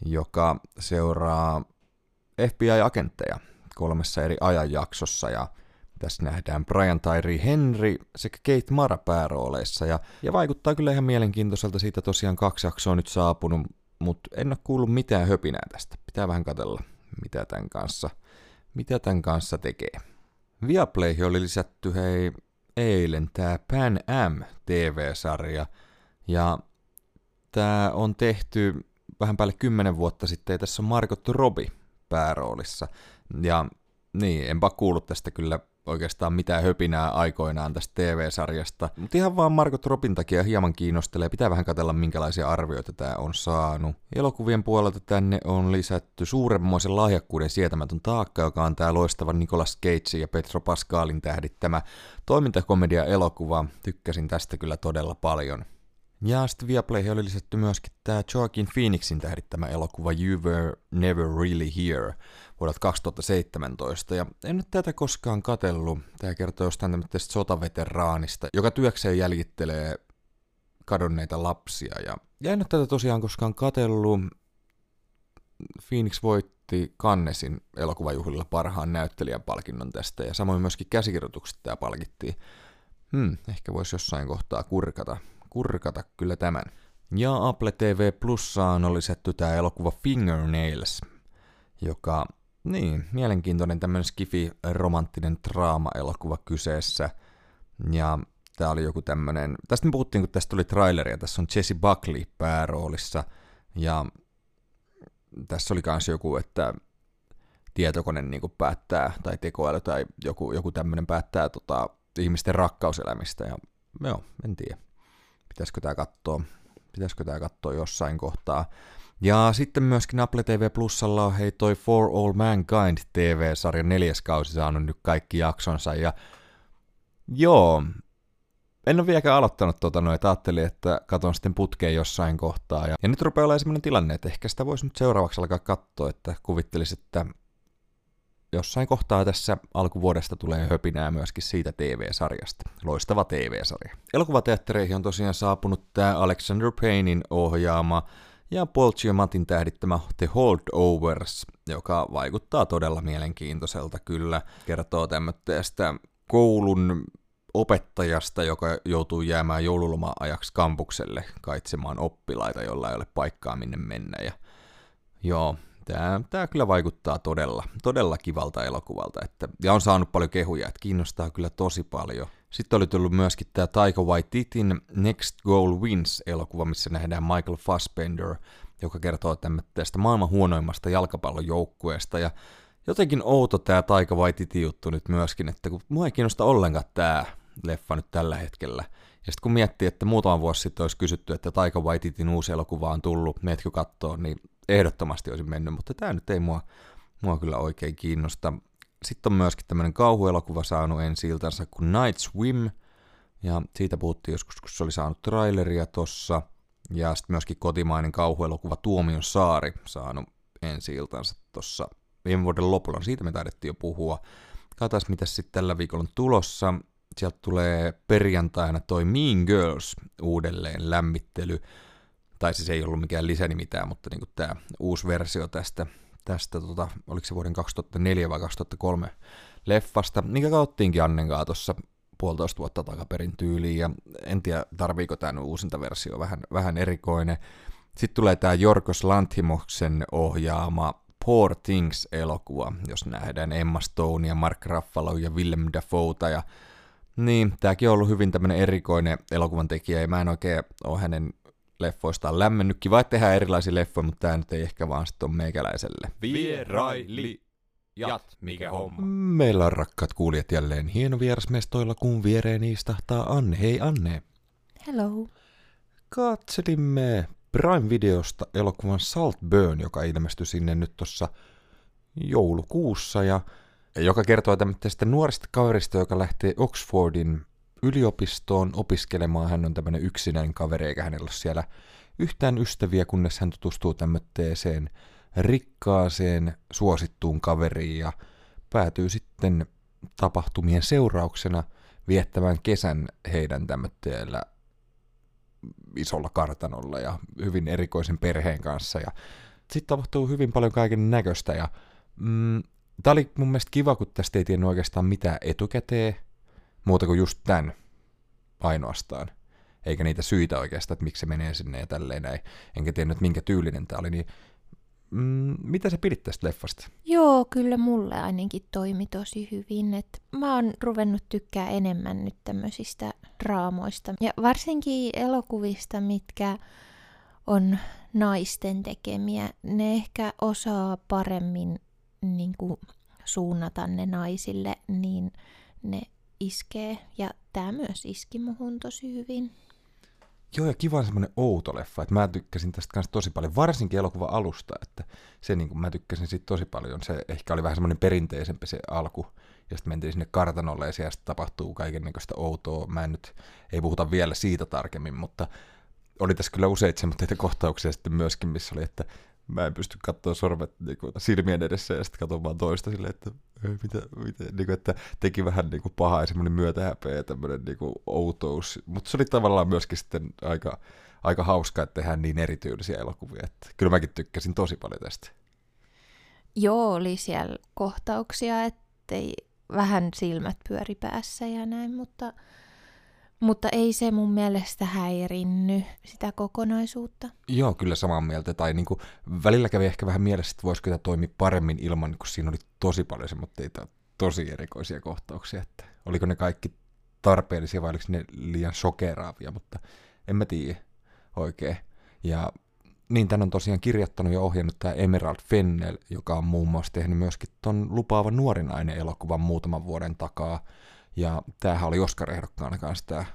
joka seuraa FBI-agentteja kolmessa eri ajanjaksossa ja tässä nähdään Brian Tyree Henry sekä Kate Mara päärooleissa ja, ja vaikuttaa kyllä ihan mielenkiintoiselta siitä tosiaan kaksi jaksoa nyt saapunut, mutta en ole kuullut mitään höpinää tästä. Pitää vähän katella, mitä tämän kanssa, mitä tämän kanssa tekee. Viaplayhin oli lisätty hei eilen tämä Pan Am TV-sarja, ja tämä on tehty vähän päälle kymmenen vuotta sitten, ja tässä on Margot Robbie pääroolissa. Ja niin, enpä kuullut tästä kyllä oikeastaan mitään höpinää aikoinaan tästä TV-sarjasta. Mutta ihan vaan Margot Robin takia hieman kiinnostelee. Pitää vähän katella, minkälaisia arvioita tämä on saanut. Elokuvien puolelta tänne on lisätty suuremmoisen lahjakkuuden sietämätön taakka, joka on tämä loistava Nicolas Cage ja Petro Pascalin tähdittämä toimintakomedia-elokuva. Tykkäsin tästä kyllä todella paljon. Ja sitten Viaplayhin oli lisätty myöskin tämä Joaquin Phoenixin tähdittämä elokuva You Were Never Really Here vuodelta 2017. Ja en nyt tätä koskaan katellut. Tämä kertoo jostain tämmöisestä sotaveteraanista, joka työkseen jäljittelee kadonneita lapsia. Ja, ja en ole tätä tosiaan koskaan katellut. Phoenix voitti Kannesin elokuvajuhlilla parhaan näyttelijän palkinnon tästä ja samoin myöskin käsikirjoitukset tämä palkittiin. Hmm, ehkä voisi jossain kohtaa kurkata, kurkata kyllä tämän. Ja Apple TV Plussaan on lisätty tämä elokuva Fingernails, joka, niin, mielenkiintoinen tämmöinen skifi-romanttinen draama-elokuva kyseessä. Ja tämä oli joku tämmöinen, tästä me puhuttiin, kun tästä tuli traileri, ja tässä on Jesse Buckley pääroolissa, ja tässä oli myös joku, että tietokone niin päättää, tai tekoäly tai joku, joku tämmöinen päättää tota, ihmisten rakkauselämistä, ja joo, en tiedä. Pitäisikö tämä katsoa, pitäisikö tämä katsoa jossain kohtaa. Ja sitten myöskin Apple TV Plusalla on hei toi For All Mankind TV-sarjan neljäs kausi saanut nyt kaikki jaksonsa, ja joo, en ole vieläkään aloittanut tuota noin, että ajattelin, että katon sitten putkeen jossain kohtaa. Ja, ja nyt rupeaa olemaan sellainen tilanne, että ehkä sitä voisi nyt seuraavaksi alkaa katsoa, että kuvittelisi, että jossain kohtaa tässä alkuvuodesta tulee höpinää myöskin siitä TV-sarjasta. Loistava TV-sarja. Elokuvateattereihin on tosiaan saapunut tämä Alexander Paynein ohjaama ja Paul Giamattin tähdittämä The Holdovers, joka vaikuttaa todella mielenkiintoiselta kyllä. Kertoo tämmöistä koulun opettajasta, joka joutuu jäämään joululoma-ajaksi kampukselle kaitsemaan oppilaita, jolla ei ole paikkaa minne mennä. Ja joo, tämä, tämä kyllä vaikuttaa todella, todella kivalta elokuvalta. Että, ja on saanut paljon kehuja, että kiinnostaa kyllä tosi paljon. Sitten oli tullut myöskin tämä Taika Waititin Next Goal Wins-elokuva, missä nähdään Michael Fassbender, joka kertoo tästä maailman huonoimmasta jalkapallojoukkueesta. Ja jotenkin outo tämä Taika Waititi juttu nyt myöskin, että kun mua ei kiinnosta ollenkaan tämä leffa nyt tällä hetkellä. Ja sitten kun miettii, että muutama vuosi sitten olisi kysytty, että Taika Waititin uusi elokuva on tullut, meetkö katsoa, niin ehdottomasti olisin mennyt, mutta tämä nyt ei mua, mua kyllä oikein kiinnosta. Sitten on myöskin tämmöinen kauhuelokuva saanut ensi iltansa kuin Night Swim, ja siitä puhuttiin joskus, kun se oli saanut traileria tossa, ja sitten myöskin kotimainen kauhuelokuva Tuomion saari saanut ensi iltansa tossa viime vuoden lopulla, siitä me taidettiin jo puhua. Katsotaan, mitä sitten tällä viikolla on tulossa sieltä tulee perjantaina toi Mean Girls uudelleen lämmittely. Tai siis ei ollut mikään lisäni mitään, mutta niin tämä uusi versio tästä, tästä tota, oliko se vuoden 2004 vai 2003 leffasta, mikä kauttiinkin Annen tuossa puolitoista vuotta takaperin tyyliin, ja en tiedä, tarviiko tämä uusinta versio, vähän, vähän erikoinen. Sitten tulee tämä Jorgos Lanthimoksen ohjaama Poor Things-elokuva, jos nähdään Emma Stone ja Mark Ruffalo ja Willem Dafoe ja niin, tämäkin on ollut hyvin tämmöinen erikoinen elokuvan tekijä, ja mä en oikein ole hänen leffoistaan lämmennyt. Kiva, että tehdään erilaisia leffoja, mutta tämä nyt ei ehkä vaan sitten ole meikäläiselle. Vieraili. Jat, mikä homma? Meillä on rakkaat kuulijat jälleen hieno vierasmestoilla, kun viereen istahtaa Anne. Hei Anne. Hello. Katselimme Prime-videosta elokuvan Saltburn, joka ilmestyi sinne nyt tuossa joulukuussa, ja joka kertoo tämmöistä nuorista kaverista, joka lähtee Oxfordin yliopistoon opiskelemaan. Hän on tämmöinen yksinäinen kaveri, eikä hänellä ole siellä yhtään ystäviä, kunnes hän tutustuu tämmöiseen rikkaaseen, suosittuun kaveriin ja päätyy sitten tapahtumien seurauksena viettämään kesän heidän tämmöisellä isolla kartanolla ja hyvin erikoisen perheen kanssa. Ja sitten tapahtuu hyvin paljon kaiken näköistä ja mm, Tämä oli mun mielestä kiva, kun tästä ei tiennyt oikeastaan mitään etukäteen, muuta kuin just tämän ainoastaan. Eikä niitä syitä oikeastaan, että miksi se menee sinne ja tälleen näin. Enkä tiennyt, minkä tyylinen tämä oli, niin mm, mitä sä pidit tästä leffasta? Joo, kyllä mulle ainakin toimi tosi hyvin. Et mä oon ruvennut tykkää enemmän nyt tämmöisistä draamoista. Ja varsinkin elokuvista, mitkä on naisten tekemiä. Ne ehkä osaa paremmin niin kuin suunnata ne naisille, niin ne iskee. Ja tämä myös iski muhun tosi hyvin. Joo, ja kiva on semmoinen outo leffa, että mä tykkäsin tästä kanssa tosi paljon, varsinkin elokuva alusta, että se niin kuin, mä tykkäsin siitä tosi paljon, se ehkä oli vähän semmoinen perinteisempi se alku, ja sitten mentiin sinne kartanolle, ja siellä tapahtuu kaiken näköistä outoa, mä en nyt, ei puhuta vielä siitä tarkemmin, mutta oli tässä kyllä useita semmoisia kohtauksia sitten myöskin, missä oli, että mä en pysty katsoa sormet niin kuin, silmien edessä ja sitten katsomaan toista silleen, että mitä, mitä, niin kuin, että teki vähän niin kuin, pahaa ja semmoinen myötähäpeä ja tämmöinen niin kuin, outous. Mutta se oli tavallaan myöskin sitten aika, aika hauska, että tehdään niin erityylisiä elokuvia. Että kyllä mäkin tykkäsin tosi paljon tästä. Joo, oli siellä kohtauksia, ettei vähän silmät pyöri päässä ja näin, mutta Mutta ei se mun mielestä häirinny sitä kokonaisuutta. Joo, kyllä samaa mieltä. Tai niin kuin, välillä kävi ehkä vähän mielessä, että voisiko tämä toimia paremmin ilman, kun siinä oli tosi paljon semmoitteita tosi erikoisia kohtauksia. Että oliko ne kaikki tarpeellisia vai oliko ne liian shokeraavia, mutta en mä tiedä oikein. Ja niin tän on tosiaan kirjoittanut ja ohjannut tämä Emerald Fennel, joka on muun muassa tehnyt myöskin ton lupaava nuorinainen elokuvan muutaman vuoden takaa. Ja tämähän oli Oscar-ehdokkaana kanssa tämä,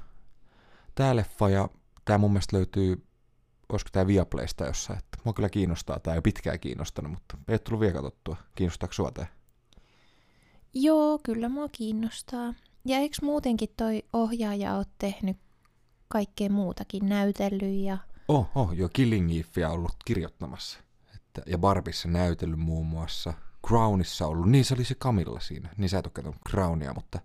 tää leffa, ja tämä mun mielestä löytyy, olisiko tämä Viaplaysta jossain, että mua kyllä kiinnostaa, tämä ei ole pitkään kiinnostanut, mutta ei ole tullut vielä katsottua. Kiinnostaako sua tämä? Joo, kyllä mua kiinnostaa. Ja eikö muutenkin toi ohjaaja ole tehnyt kaikkea muutakin, näytellyt ja... Oh, oh, jo Killing Eveä ollut kirjoittamassa. Että, ja Barbissa näytellyt muun muassa. Crownissa ollut, niin se oli se Camilla siinä. Niin sä et ole Crownia, mutta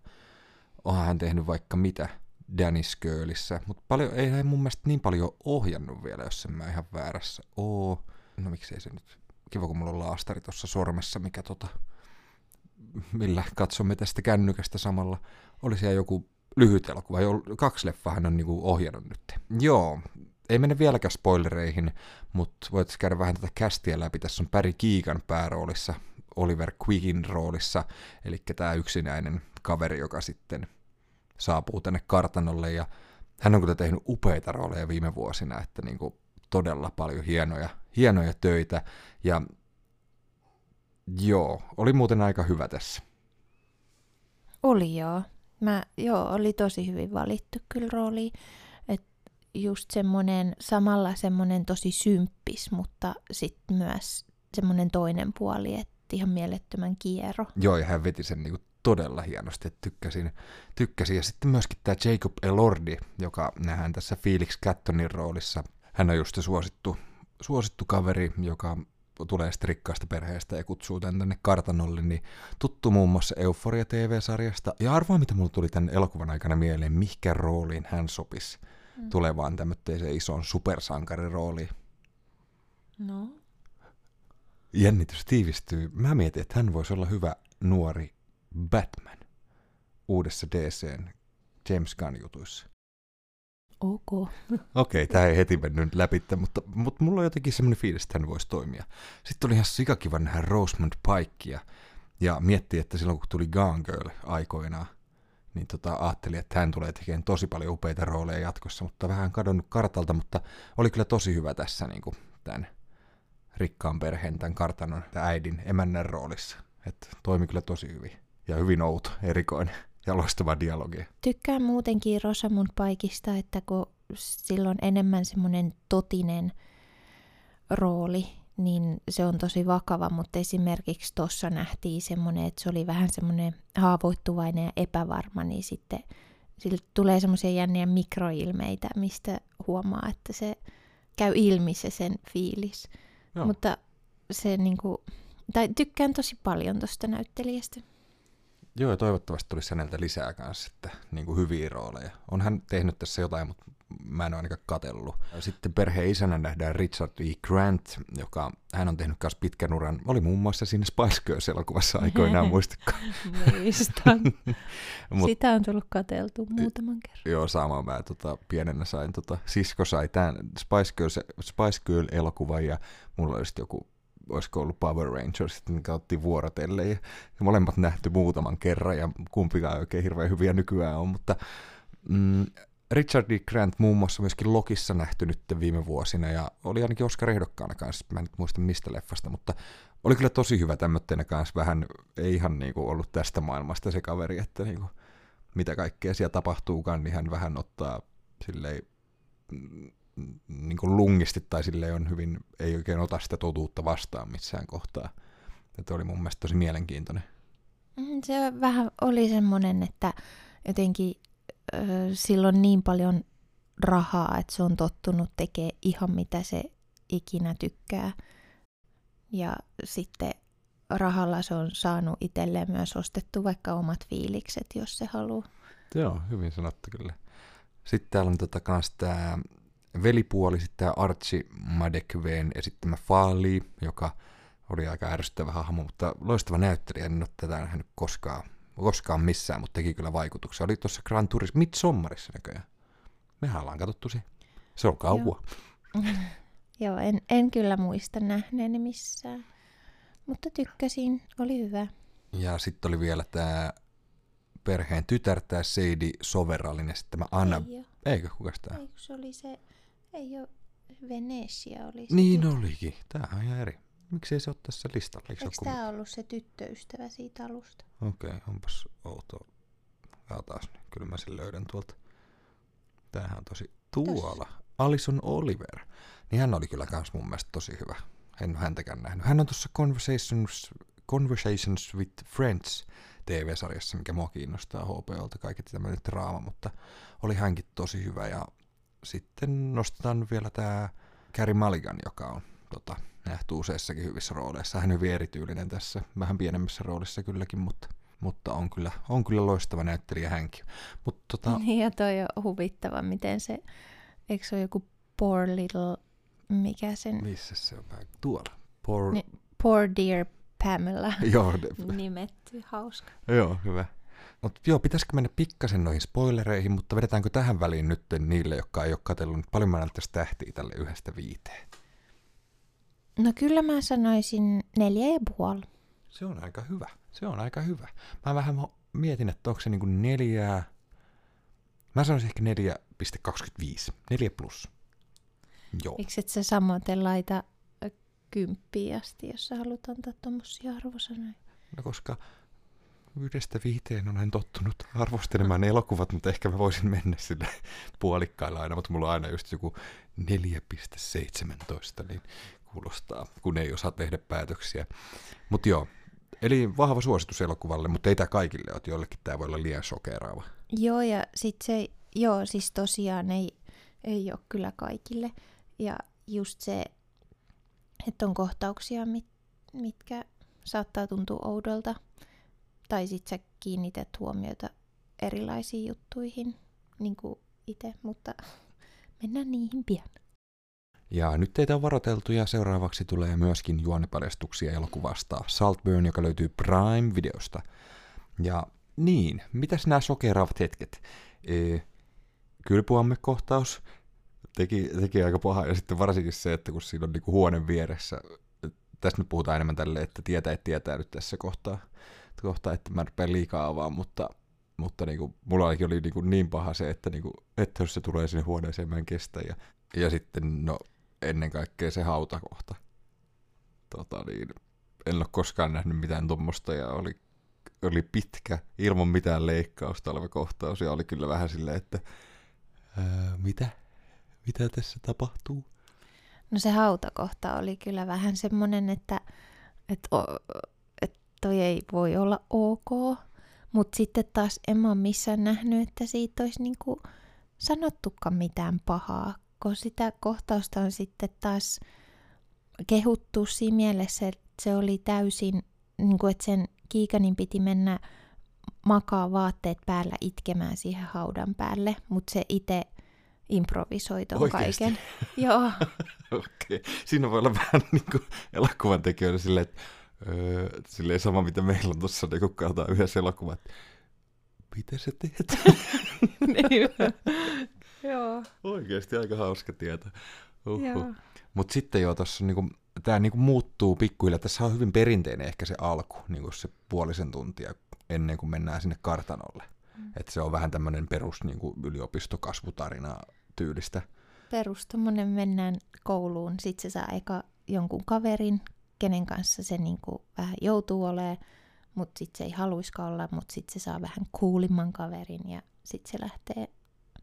onhan hän tehnyt vaikka mitä Dennis Girlissä. Mutta paljon, ei hän mun mielestä niin paljon ohjannut vielä, jos en mä ihan väärässä oo. No miksei se nyt. Kiva, kun mulla on laastari tuossa sormessa, mikä tota, millä katsomme tästä kännykästä samalla. Oli siellä joku lyhyt elokuva, jo kaksi leffaa hän on niinku ohjannut nyt. Joo, ei mene vieläkään spoilereihin, mutta voit käydä vähän tätä kästiä läpi. Tässä on Päri Kiikan pääroolissa, Oliver Quickin roolissa, eli tämä yksinäinen kaveri, joka sitten saapuu tänne kartanolle, ja hän on kyllä tehnyt upeita rooleja viime vuosina, että niinku todella paljon hienoja, hienoja töitä, ja joo, oli muuten aika hyvä tässä. Oli joo. Mä, joo, oli tosi hyvin valittu kyllä rooli. Et just semmonen, samalla semmonen tosi symppis, mutta sitten myös semmonen toinen puoli, että ihan mielettömän kiero. Joo, ja hän veti sen niinku todella hienosti, että tykkäsin, tykkäsin. Ja sitten myöskin tämä Jacob Elordi, joka nähdään tässä Felix Cattonin roolissa. Hän on just se suosittu, suosittu kaveri, joka tulee sitten rikkaasta perheestä ja kutsuu tän tänne kartanolle, niin tuttu muun muassa Euphoria TV-sarjasta. Ja arvoa, mitä mulla tuli tämän elokuvan aikana mieleen, mikä rooliin hän sopisi mm. tulevaan tämmöiseen isoon supersankarirooliin. No. Jännitys tiivistyy. Mä mietin, että hän voisi olla hyvä nuori Batman uudessa DCn James Gunn-jutuissa. Ok. Okei, okay, tämä ei heti mennyt läpi, mutta, mutta mulla on jotenkin semmoinen fiilis, että hän voisi toimia. Sitten oli ihan sikakiva nähdä Rosamund Pikea ja miettiä, että silloin kun tuli Gone Girl aikoinaan, niin tota, ajattelin, että hän tulee tekemään tosi paljon upeita rooleja jatkossa, mutta vähän kadonnut kartalta, mutta oli kyllä tosi hyvä tässä niin kuin tämän rikkaan perheen, tämän kartanon, tämän äidin, emännän roolissa. Että toimi kyllä tosi hyvin ja hyvin outo, erikoinen ja loistava dialogi. Tykkään muutenkin Rosamund Paikista, että kun sillä on enemmän semmoinen totinen rooli, niin se on tosi vakava, mutta esimerkiksi tuossa nähtiin semmoinen, että se oli vähän semmoinen haavoittuvainen ja epävarma, niin sitten sillä tulee semmoisia jänniä mikroilmeitä, mistä huomaa, että se käy ilmi se sen fiilis. Joo. Mutta se niinku, tai tykkään tosi paljon tuosta näyttelijästä. Joo, ja toivottavasti tulisi häneltä lisää kanssa että, niin kuin hyviä rooleja. On hän tehnyt tässä jotain, mutta mä en ole ainakaan katellut. Sitten perheen isänä nähdään Richard E. Grant, joka hän on tehnyt myös pitkän uran. Oli muun muassa siinä Spice Girls-elokuvassa aikoinaan, muistatko? Muistan. Mut, Sitä on tullut kateltu muutaman kerran. Joo, sama mä tota, pienenä sain. Tota, sisko sai tämän Spice, Girls, Spice Girl-elokuvan ja mulla oli joku olisiko ollut Power Rangers, mikä otti vuorotelle. Ja molemmat nähty muutaman kerran ja kumpikaan oikein hirveän hyviä nykyään on, mutta mm, Richard D. Grant muun muassa myöskin Lokissa nähty nyt viime vuosina ja oli ainakin Oscar ehdokkaana kanssa, mä en nyt muista mistä leffasta, mutta oli kyllä tosi hyvä tämmöttenä kanssa vähän, ei ihan niinku ollut tästä maailmasta se kaveri, että niinku, mitä kaikkea siellä tapahtuukaan, niin hän vähän ottaa silleen niin kuin lungisti tai sille on hyvin, ei oikein ota sitä totuutta vastaan missään kohtaa. Että oli mun mielestä tosi mielenkiintoinen. Mm, se vähän oli semmoinen, että jotenkin äh, silloin niin paljon rahaa, että se on tottunut tekemään ihan mitä se ikinä tykkää. Ja sitten rahalla se on saanut itselleen myös ostettu vaikka omat fiilikset, jos se haluaa. Joo, hyvin sanottu kyllä. Sitten täällä on tota kans tää velipuoli, sitten tämä Archie Madekveen esittämä Faali, joka oli aika ärsyttävä hahmo, mutta loistava näyttelijä, en ole tätä nähnyt koskaan koskaan missään, mutta teki kyllä vaikutuksia. Oli tuossa Gran Turismo Midsommarissa näköjään. Mehän ollaan katsottu se. Se on kauan. Joo, en, en kyllä muista nähneeni missään. Mutta tykkäsin, oli hyvä. Ja sitten oli vielä tämä perheen tytär, tämä Seidi Soverallinen, sitten tämä Anna. Ei. Eikö, kukas tämä? Eikö se oli se, ei ole Venetia oli se Niin tytö. olikin. Tämähän on ihan eri. Miksei se ole tässä listalla? Eikö Eikö tämä ollut se tyttöystävä siitä alusta? Okei, okay, onpas outoa. Katsotaan, kyllä mä sen löydän tuolta. Tämähän on tosi... Tuolla. Alison Oliver. Niin hän oli kyllä kans mun mielestä tosi hyvä. En ole häntäkään nähnyt. Hän on tuossa Conversations, Conversations with Friends TV-sarjassa, mikä mua kiinnostaa HBOlta, kaikki tämmöinen draama, mutta oli hänkin tosi hyvä. Ja sitten nostetaan vielä tämä Carrie Mulligan, joka on tota, nähty useissakin hyvissä rooleissa. Hän on hyvin erityylinen tässä, vähän pienemmässä roolissa kylläkin, mutta, mutta on, kyllä, on kyllä loistava näyttelijä hänkin. Mutta tota, Niin ja toi on huvittava, miten se, eikö se ole joku poor little, mikä sen, missä se on? Tuolla. Por... Niin. poor dear Pamela Joo, nimetty, hauska. joo, hyvä. Mutta joo, pitäisikö mennä pikkasen noihin spoilereihin, mutta vedetäänkö tähän väliin nyt niille, jotka ei ole katsellut, niin paljon mä näyttäisi tähtiä tälle yhdestä viiteen? No kyllä mä sanoisin neljä ja puoli. Se on aika hyvä. Se on aika hyvä. Mä vähän mietin, että onko se niinku neljää... Mä sanoisin ehkä 4,25. 4 plus. Joo. Miksi et sä samoin laita ö, kymppiin asti, jos sä haluat antaa tommosia arvosanoja? No koska yhdestä viiteen olen tottunut arvostelemaan ne elokuvat, mutta ehkä mä voisin mennä sille puolikkailla aina, mutta mulla on aina just joku 4,17, niin kuulostaa, kun ei osaa tehdä päätöksiä. Mutta joo, eli vahva suositus elokuvalle, mutta ei tämä kaikille että joillekin tämä voi olla liian shokeraava. Joo, ja sit se, joo, siis tosiaan ei, ei ole kyllä kaikille. Ja just se, että on kohtauksia, mit, mitkä saattaa tuntua oudolta. Tai sit sä kiinnität huomiota erilaisiin juttuihin, niin kuin itse, mutta mennään niihin pian. Ja nyt teitä on varoteltu ja seuraavaksi tulee myöskin juonipaljastuksia elokuvasta Saltburn, joka löytyy Prime-videosta. Ja niin, mitäs nämä sokeraavat hetket? E, kylpyamme kohtaus teki, teki aika paha, ja sitten varsinkin se, että kun siinä on niinku huone vieressä, tässä nyt puhutaan enemmän tälle, että tietää, että tietää nyt tässä kohtaa, kohtaa että mä rupean liikaa avaan, mutta, mutta niinku, mulla ainakin oli niinku niin paha se, että, niinku, että jos se tulee sinne huoneeseen, mä en kestä, ja, ja sitten no ennen kaikkea se hautakohta. Tota niin, en ole koskaan nähnyt mitään tuommoista ja oli, oli pitkä, ilman mitään leikkausta oleva kohtaus ja oli kyllä vähän silleen, että ää, mitä? Mitä tässä tapahtuu? No se hautakohta oli kyllä vähän semmoinen, että, että toi ei voi olla ok. Mutta sitten taas en mä ole missään nähnyt, että siitä olisi niinku sanottukaan mitään pahaa. Kun sitä kohtausta on sitten taas kehuttu siinä mielessä, että se oli täysin, niin kuin, että sen Kiikanin piti mennä makaa vaatteet päällä itkemään siihen haudan päälle, mutta se itse improvisoi ton kaiken. Joo. Okei. Siinä voi olla vähän niin kuin elokuvan tekijöillä silleen, että öö, silleen sama mitä meillä on tuossa, niin kun katsotaan yhdessä elokuva, että mitä sä teet? Joo. Oikeasti aika hauska. Uhuh. Mutta sitten jo tuossa niinku, tämä niinku muuttuu pikkuhiljaa. Tässä on hyvin perinteinen ehkä se alku, niinku se puolisen tuntia ennen kuin mennään sinne kartanolle. Mm. Et se on vähän tämmöinen perus niinku yliopistokasvutarina tyylistä. Perus mennään kouluun, sit se saa eka jonkun kaverin, kenen kanssa se niinku vähän joutuu olemaan, mutta sit se ei haluiskaan olla, mutta sit se saa vähän kuulimman kaverin ja sit se lähtee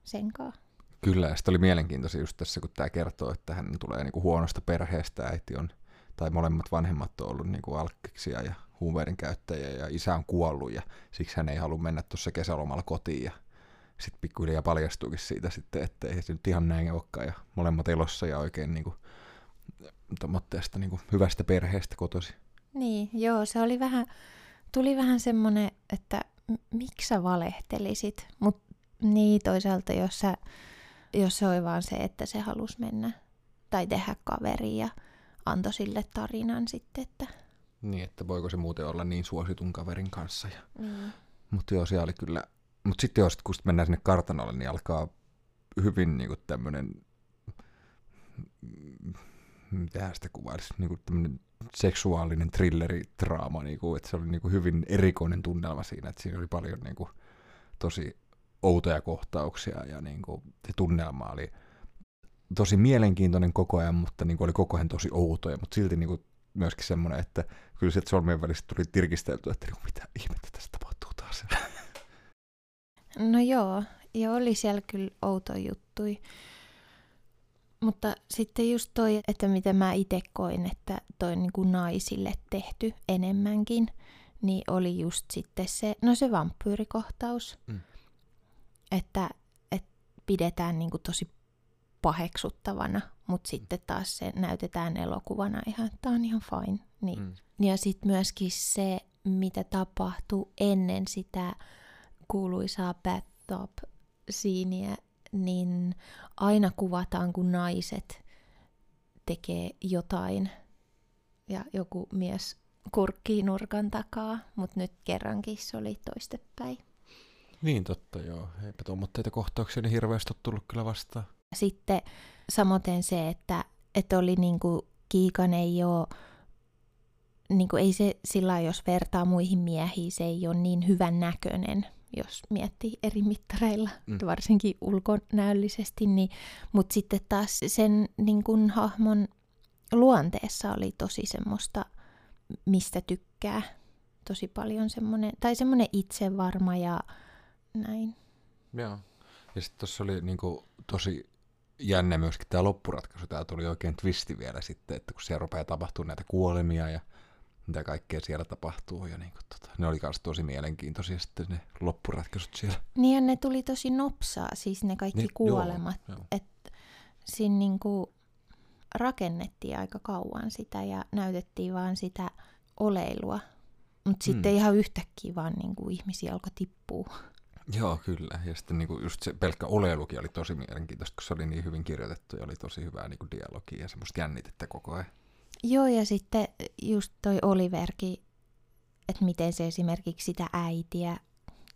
sen kanssa. Kyllä, ja sitten oli mielenkiintoista just tässä, kun tämä kertoo, että hän tulee niinku huonosta perheestä, äiti on, tai molemmat vanhemmat on ollut niinku alkkiksia ja huumeiden käyttäjiä, ja isä on kuollut, ja siksi hän ei halua mennä tuossa kesälomalla kotiin, ja sitten pikkuhiljaa paljastuikin siitä sitten, että ei se nyt ihan näin olekaan, ja molemmat elossa ja oikein niinku, tommoitteesta niinku hyvästä perheestä kotosi. Niin, joo, se oli vähän, tuli vähän semmonen, että m- miksi sä valehtelisit, mutta niin toisaalta, jos, sä, jos se oli vaan se, että se halusi mennä tai tehdä kaveri ja antoi sille tarinan sitten, että Niin, että voiko se muuten olla niin suositun kaverin kanssa. Ja... niin. Mutta joo, siellä oli kyllä... Mutta sitten jos kun sit mennään sinne kartanolle, niin alkaa hyvin niinku tämmönen... Mitähän sitä kuvailisi? Niinku tämmönen seksuaalinen trilleri, draama, niinku, että se oli niinku hyvin erikoinen tunnelma siinä, että siinä oli paljon niinku, tosi outoja kohtauksia ja niinku, se tunnelma oli tosi mielenkiintoinen koko ajan, mutta niinku, oli koko ajan tosi outoja, mutta silti niinku, myöskin semmoinen, että kyllä sieltä sormien välistä tuli tirkisteltyä, että niinku, mitä ihmettä tässä tapahtuu taas. No joo, ja oli siellä kyllä outo juttui. Mutta sitten just toi, että miten mä itse koin, että toi niin kuin naisille tehty enemmänkin, niin oli just sitten se, no se vampyyrikohtaus. Mm. Että, että pidetään niin kuin tosi paheksuttavana, mutta sitten taas se näytetään elokuvana ihan, että tämä on ihan fine. Niin. Mm. Ja sitten myöskin se, mitä tapahtuu ennen sitä kuuluisaa bathtub-siiniä, niin aina kuvataan, kun naiset tekee jotain ja joku mies kurkkii nurkan takaa, mutta nyt kerrankin se oli toistepäin. Niin totta, joo. Eipä tuommoitteita kohtauksia niin hirveästi ole tullut kyllä vastaan. Sitten samoin se, että, että oli niinku, Kiikan ei ole, niinku, ei se sillä jos vertaa muihin miehiin, se ei ole niin hyvän näköinen, jos miettii eri mittareilla, Mm. varsinkin ulkonäöllisesti, niin, mutta sitten taas sen niin kun, hahmon luonteessa oli tosi semmoista, mistä tykkää tosi paljon semmoinen, tai semmoinen itsevarma ja näin. Joo. Ja sitten tuossa oli niinku tosi jännä myöskin tämä loppuratkaisu. Tää tuli oikein twisti vielä sitten, että kun siellä rupeaa tapahtumaan näitä kuolemia ja mitä kaikkea siellä tapahtuu. Ja niinku, tota, ne oli myös tosi mielenkiintoisia sitten ne loppuratkaisut siellä. Niin ja ne tuli tosi nopsaa, siis ne kaikki Niin, niin, kuolemat. joo, joo. Että siinä niinku rakennettiin aika kauan sitä ja näytettiin vaan sitä oleilua. Mutta Mm. sitten ihan yhtäkkiä vaan niinku ihmisiä alkoi tippua. Joo, kyllä. Ja sitten niinku just se pelkkä oleilukin oli tosi mielenkiintoista, kun se oli niin hyvin kirjoitettu ja oli tosi hyvää niinku dialogia ja semmoista jännitettä koko ajan. Joo, ja sitten just toi Oliverkin, että miten se esimerkiksi sitä äitiä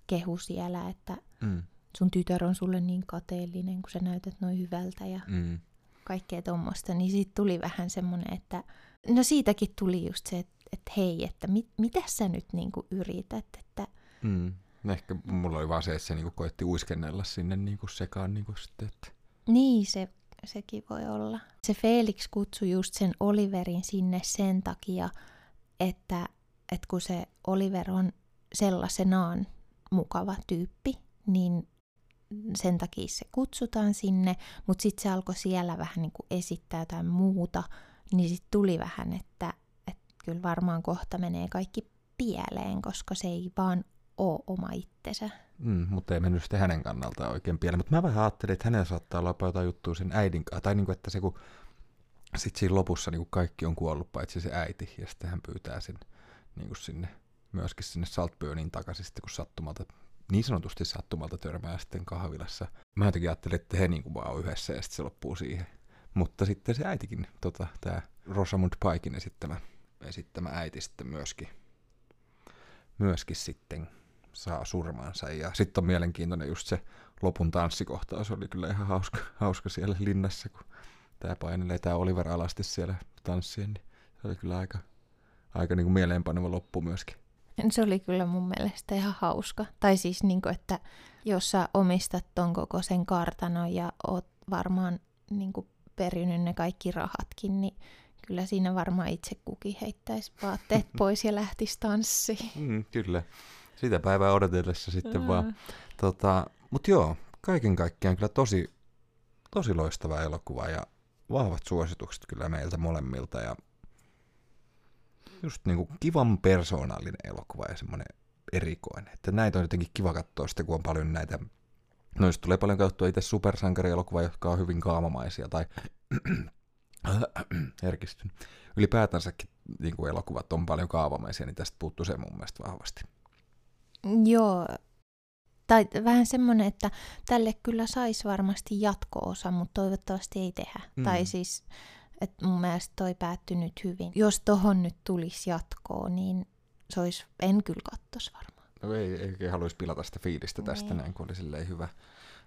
kehu siellä, että Mm. sun tytär on sulle niin kateellinen, kun sä näytät noin hyvältä ja Mm. kaikkea tuommoista, niin siitä tuli vähän semmoinen, että no siitäkin tuli just se, että, että hei, että mit, mitä sä nyt niinku yrität, että Mm. Ehkä mulla oli vaan se, että se niinku koetti uiskennella sinne niinku sekaan niinku sitten, että niin se, sekin voi olla. Se Felix kutsui just sen Oliverin sinne sen takia, että, että kun se Oliver on sellaisenaan mukava tyyppi, niin sen takia se kutsutaan sinne, mutta sitten se alkoi siellä vähän niin kuin esittää jotain muuta, niin sitten tuli vähän, että, että kyllä varmaan kohta menee kaikki pieleen, koska se ei vaan ole oma itsensä. Mm, mutta ei mennyt sitten hänen kannaltaan oikein pieleen. Mutta mä vähän ajattelin, että hänellä saattaa olla jotain juttua sen äidin kanssa. Tai niinku, että se kun sitten siinä lopussa niinku kaikki on kuollut paitsi se äiti. Ja sitten hän pyytää sen niinku sinne, myöskin sinne Saltburnin takaisin sitten kun sattumalta, niin sanotusti sattumalta törmää sitten kahvilassa. Mä jotenkin ajattelin, että he niinku vaan on yhdessä ja sitten se loppuu siihen. Mutta sitten se äitikin, tota, tämä Rosamund Paikin esittämä, esittämä äiti sitten myöskin, myöskin sitten saa surmansa. Ja sitten on mielenkiintoinen just se lopun tanssikohtaus, oli kyllä ihan hauska, hauska siellä linnassa, kun tämä painelee tämä Oliver alasti siellä tanssien, niin se oli kyllä aika, aika niin kuin mieleenpaneva loppu myöskin. Se oli kyllä mun mielestä ihan hauska. Tai siis, niin kuin, että jos sä omistat ton koko sen kartanon ja oot varmaan niin kuin, perinyt ne kaikki rahatkin, niin kyllä siinä varmaan itse kukin heittäisi vaatteet pois ja lähtisi tanssiin. Mm, kyllä. Sitä päivää odotellessa sitten vaan. Tota, Mutta joo, kaiken kaikkiaan kyllä tosi, tosi loistava elokuva ja vahvat suositukset kyllä meiltä molemmilta ja just niinku kivan persoonallinen elokuva ja semmoinen erikoinen. Että näitä on jotenkin kiva katsoa sitten, kun on paljon näitä, no jos tulee paljon katsottua itse supersankarielokuvaa, jotka on hyvin kaamamaisia tai herkistyn. Ylipäätänsäkin niin kuin elokuvat on paljon kaavamaisia, niin tästä puuttuu se mun mielestä vahvasti. Joo. Tai vähän semmoinen, että tälle kyllä saisi varmasti jatko-osa, mutta toivottavasti ei tehdä. Mm. Tai siis, että mun mielestä toi päättyi nyt hyvin. Jos tohon nyt tulisi jatkoa, niin se olisi, en kyllä kattos varmaan. No ei, ei haluaisi pilata sitä fiilistä tästä Niin. näin, kun oli silleen hyvä,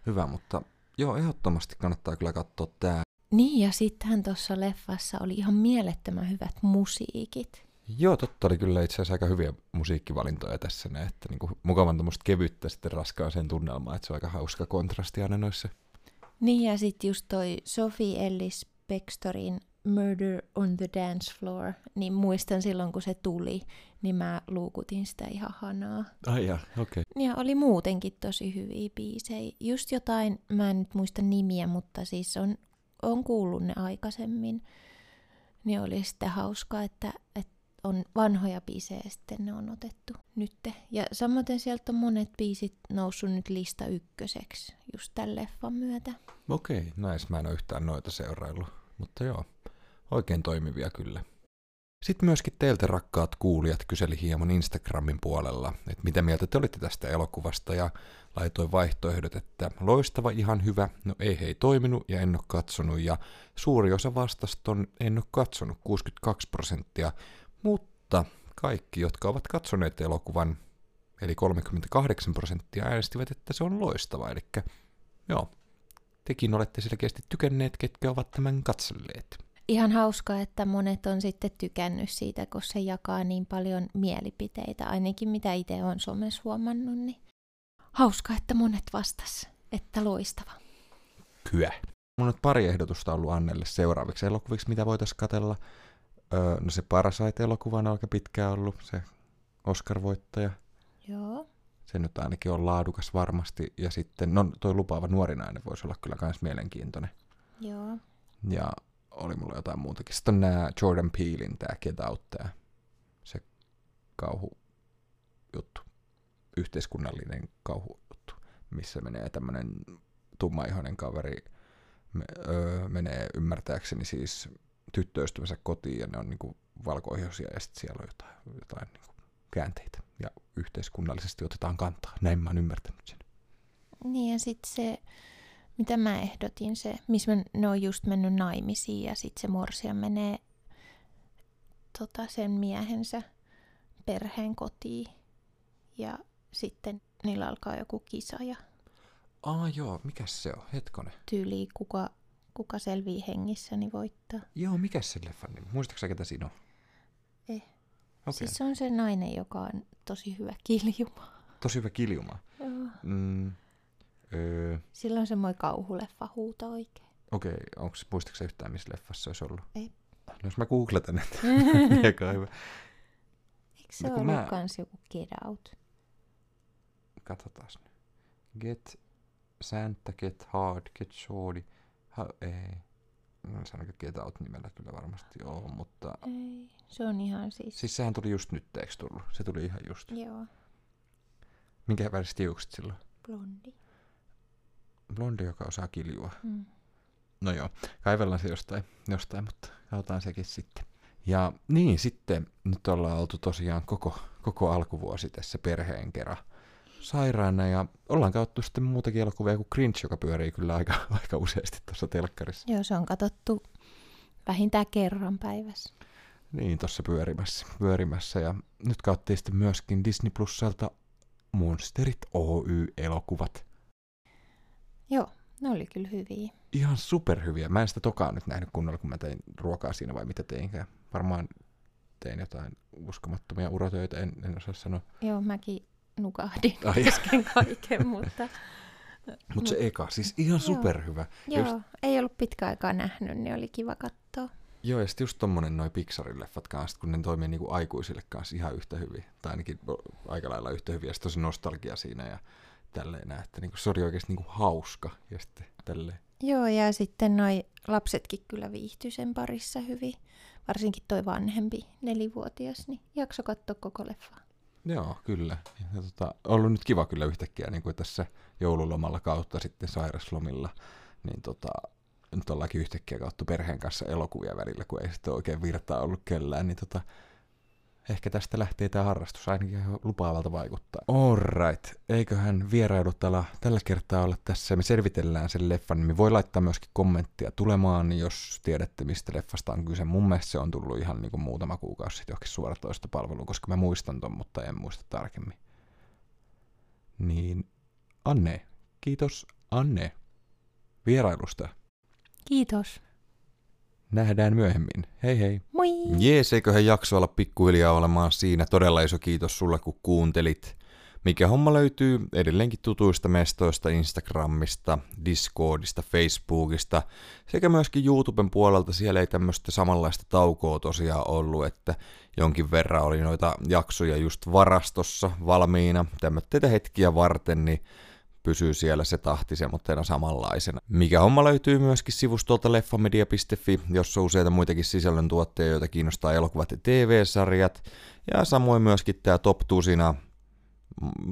hyvä, mutta joo, ehdottomasti kannattaa kyllä katsoa tää. Niin, ja sittenhän tuossa leffassa oli ihan mielettömän hyvät musiikit. Joo, totta oli kyllä itse asiassa aika hyviä musiikkivalintoja tässä, näin, että niinku mukavan tämmöistä kevyttä sitten raskaaseen tunnelmaan, että se on aika hauska kontrasti aina noissa. Niin, ja sitten just toi Sophie Ellis Bextorin Murder on the Dance Floor, niin muistan silloin, kun se tuli, niin mä luukutin sitä ihan hanaa. Ai ja, okei. Okay. Ja oli muutenkin tosi hyviä biisejä. Just jotain, mä en nyt muista nimiä, mutta siis on, on kuullut ne aikaisemmin. Niin oli sitten hauskaa, että, että on vanhoja biisejä ja sitten ne on otettu nytte. Ja samoin sieltä on monet biisit noussut nyt lista ykköseksi just tämän leffan myötä. Okei, näis mä en ole yhtään noita seuraillut, mutta joo, oikein toimivia kyllä. Sitten myöskin teiltä rakkaat kuulijat kyseli hieman Instagramin puolella, että mitä mieltä te olitte tästä elokuvasta ja laitoin vaihtoehdot, että loistava, ihan hyvä, no ei hei toiminut ja en ole katsonut ja suuri osa vastasta on en ole katsonut, 62 prosenttia, mutta kaikki, jotka ovat katsoneet elokuvan, eli 38 prosenttia äänestivät, että se on loistava, eli joo, tekin olette selkeästi tykänneet, ketkä ovat tämän katselleet. Ihan hauska, että monet on sitten tykännyt siitä, kun se jakaa niin paljon mielipiteitä, ainakin mitä itse on somessa huomannut, niin hauska, että monet vastas, että loistava. Kyä. Mulla on pari ehdotusta ollut Annelle seuraaviksi elokuviksi, mitä voitaisiin katella. Öö, no se Parasite-elokuva on aika pitkään ollut, se Oscar-voittaja. Joo. Se nyt ainakin on laadukas varmasti. Ja sitten, no toi lupaava nuori nainen voisi olla kyllä myös mielenkiintoinen. Joo. Ja oli mulla jotain muutakin. Sitten on nämä Jordan Peelin, tämä Get Out, tää, se kauhu juttu, yhteiskunnallinen kauhu juttu, missä menee tämmönen tummaihoinen kaveri, me, öö, menee ymmärtääkseni siis tyttöystävänsä kotiin ja ne on niinku valkoihoisia ja sitten siellä on jotain, jotain niinku käänteitä ja yhteiskunnallisesti otetaan kantaa. Näin mä oon ymmärtänyt sen. Niin ja sitten se, mitä mä ehdotin, se, missä mä- ne on just mennyt naimisiin ja sitten se morsia menee tota, sen miehensä perheen kotiin ja sitten niillä alkaa joku kisa ja Aa joo, mikä se on? Hetkonen. tyyli kuka, kuka selvii hengissä, niin voittaa. Joo, mikä se leffan nimi? Muistatko sä, ketä siinä on? Eh. Okay. Siis se on se nainen, joka on tosi hyvä kiljuma. Tosi hyvä kiljuma. Joo. Mm, öö, Sillä on semmoinen kauhuleffa huuto oikein. Okei, onko muistatko sä yhtään, missä leffassa se olisi ollut? Ei. No jos mä googletan, että mikä hyvä. Eikö se No no, kun ollut mä- kans joku Get Out? Katsotaan nyt. Get Santa, Get Hard, Get Shorty. Ha, ei. No sanonko Get Out nimellä kyllä varmasti joo, mutta... Ei, se on ihan siis... Siis sehän tuli just nyt, eikö tullut? Se tuli ihan just. Joo, Minkä väriset tiukset silloin? blondi. Blondi, joka osaa kiljua. Mm. No joo, kaivellaan se jostain, jostain mutta katsotaan sekin sitten. Ja niin, sitten nyt ollaan oltu tosiaan koko, koko alkuvuosi tässä perheen kerran sairaana ja ollaan katsottu sitten muutakin elokuvia kuin Grinch, joka pyörii kyllä aika, aika useasti tuossa telkkarissa. Joo, se on katsottu vähintään kerran päivässä. Niin, tuossa pyörimässä, pyörimässä. Ja nyt katsottiin sitten myöskin Disney Plusalta Monsterit Oy-elokuvat. Joo, ne oli kyllä hyviä. Ihan superhyviä. Mä en sitä tokaa nyt nähnyt kunnolla, kun mä tein ruokaa siinä vai mitä teinkään. Varmaan tein jotain uskomattomia urotöitä, en, en osaa sanoa. Joo, mäkin nukahdin Ai. kesken kaiken, mutta... Mutta se eka, siis ihan superhyvä. Joo, Just, ei ollut pitkä aikaa nähnyt, niin oli kiva katsoa. joo, ja sitten just tommonen noi Pixarin leffat kanssa, kun ne toimii niinku aikuisille kanssa ihan yhtä hyvin. Tai ainakin aika lailla yhtä hyvin, ja sitten tosi nostalgia siinä ja tälleen että niinku, se oli oikeasti niinku hauska. Ja sitten tälleen. Joo, ja sitten noi lapsetkin kyllä viihtyi sen parissa hyvin. Varsinkin toi vanhempi, nelivuotias, niin jakso katsoa koko leffaa. Joo, kyllä. Ja tota, ollut nyt kiva kyllä yhtäkkiä niin kuin tässä joululomalla kautta sitten sairaslomilla, niin tota, nyt ollaankin yhtäkkiä kautta perheen kanssa elokuvia välillä, kun ei sitten oikein virtaa ollut kellään, niin tota, ehkä tästä lähtee tämä harrastus ainakin lupaavalta vaikuttaa. Alright, eiköhän vierailu tällä, tällä kertaa olla tässä. Me selvitellään sen leffan nimi. Voi laittaa myöskin kommenttia tulemaan, jos tiedätte mistä leffasta on kyse. Mun mielestä se on tullut ihan niin kuin muutama kuukausi sitten johonkin suoratoistopalveluun, koska mä muistan ton, mutta en muista tarkemmin. Niin Anne, kiitos Anne vierailusta. Kiitos. Nähdään myöhemmin. Hei hei. Moi! Jees, eiköhän jakso olla pikkuhiljaa olemaan siinä. Todella iso kiitos sulle, kun kuuntelit. Mikä homma löytyy edelleenkin tutuista mestoista Instagramista, Discordista, Facebookista sekä myöskin YouTuben puolelta. Siellä ei tämmöistä samanlaista taukoa tosiaan ollut, että jonkin verran oli noita jaksoja just varastossa valmiina tämmöitä hetkiä varten, niin pysyy siellä se tahti semmoitteena samanlaisena. Mikä homma löytyy myöskin sivustolta leffamedia.fi, jossa on useita muitakin sisällöntuotteita, joita kiinnostaa elokuvat ja TV-sarjat. Ja samoin myöskin tämä Top Tusina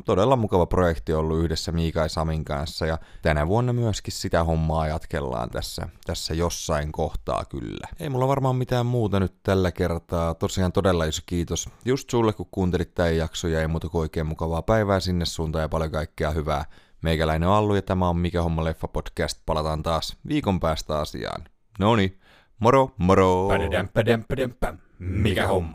todella mukava projekti ollut yhdessä Miika ja Samin kanssa ja tänä vuonna myöskin sitä hommaa jatkellaan tässä, tässä jossain kohtaa kyllä. Ei mulla varmaan mitään muuta nyt tällä kertaa. Tosiaan todella iso kiitos just sulle kun kuuntelit tämän jakson ja ei muuta kuin oikein mukavaa päivää sinne suuntaan ja paljon kaikkea hyvää. Meikäläinen on Allu ja tämä on Mikä Homma Leffa podcast. Palataan taas viikon päästä asiaan. Noni, moro moro! Pam. Mikä homma?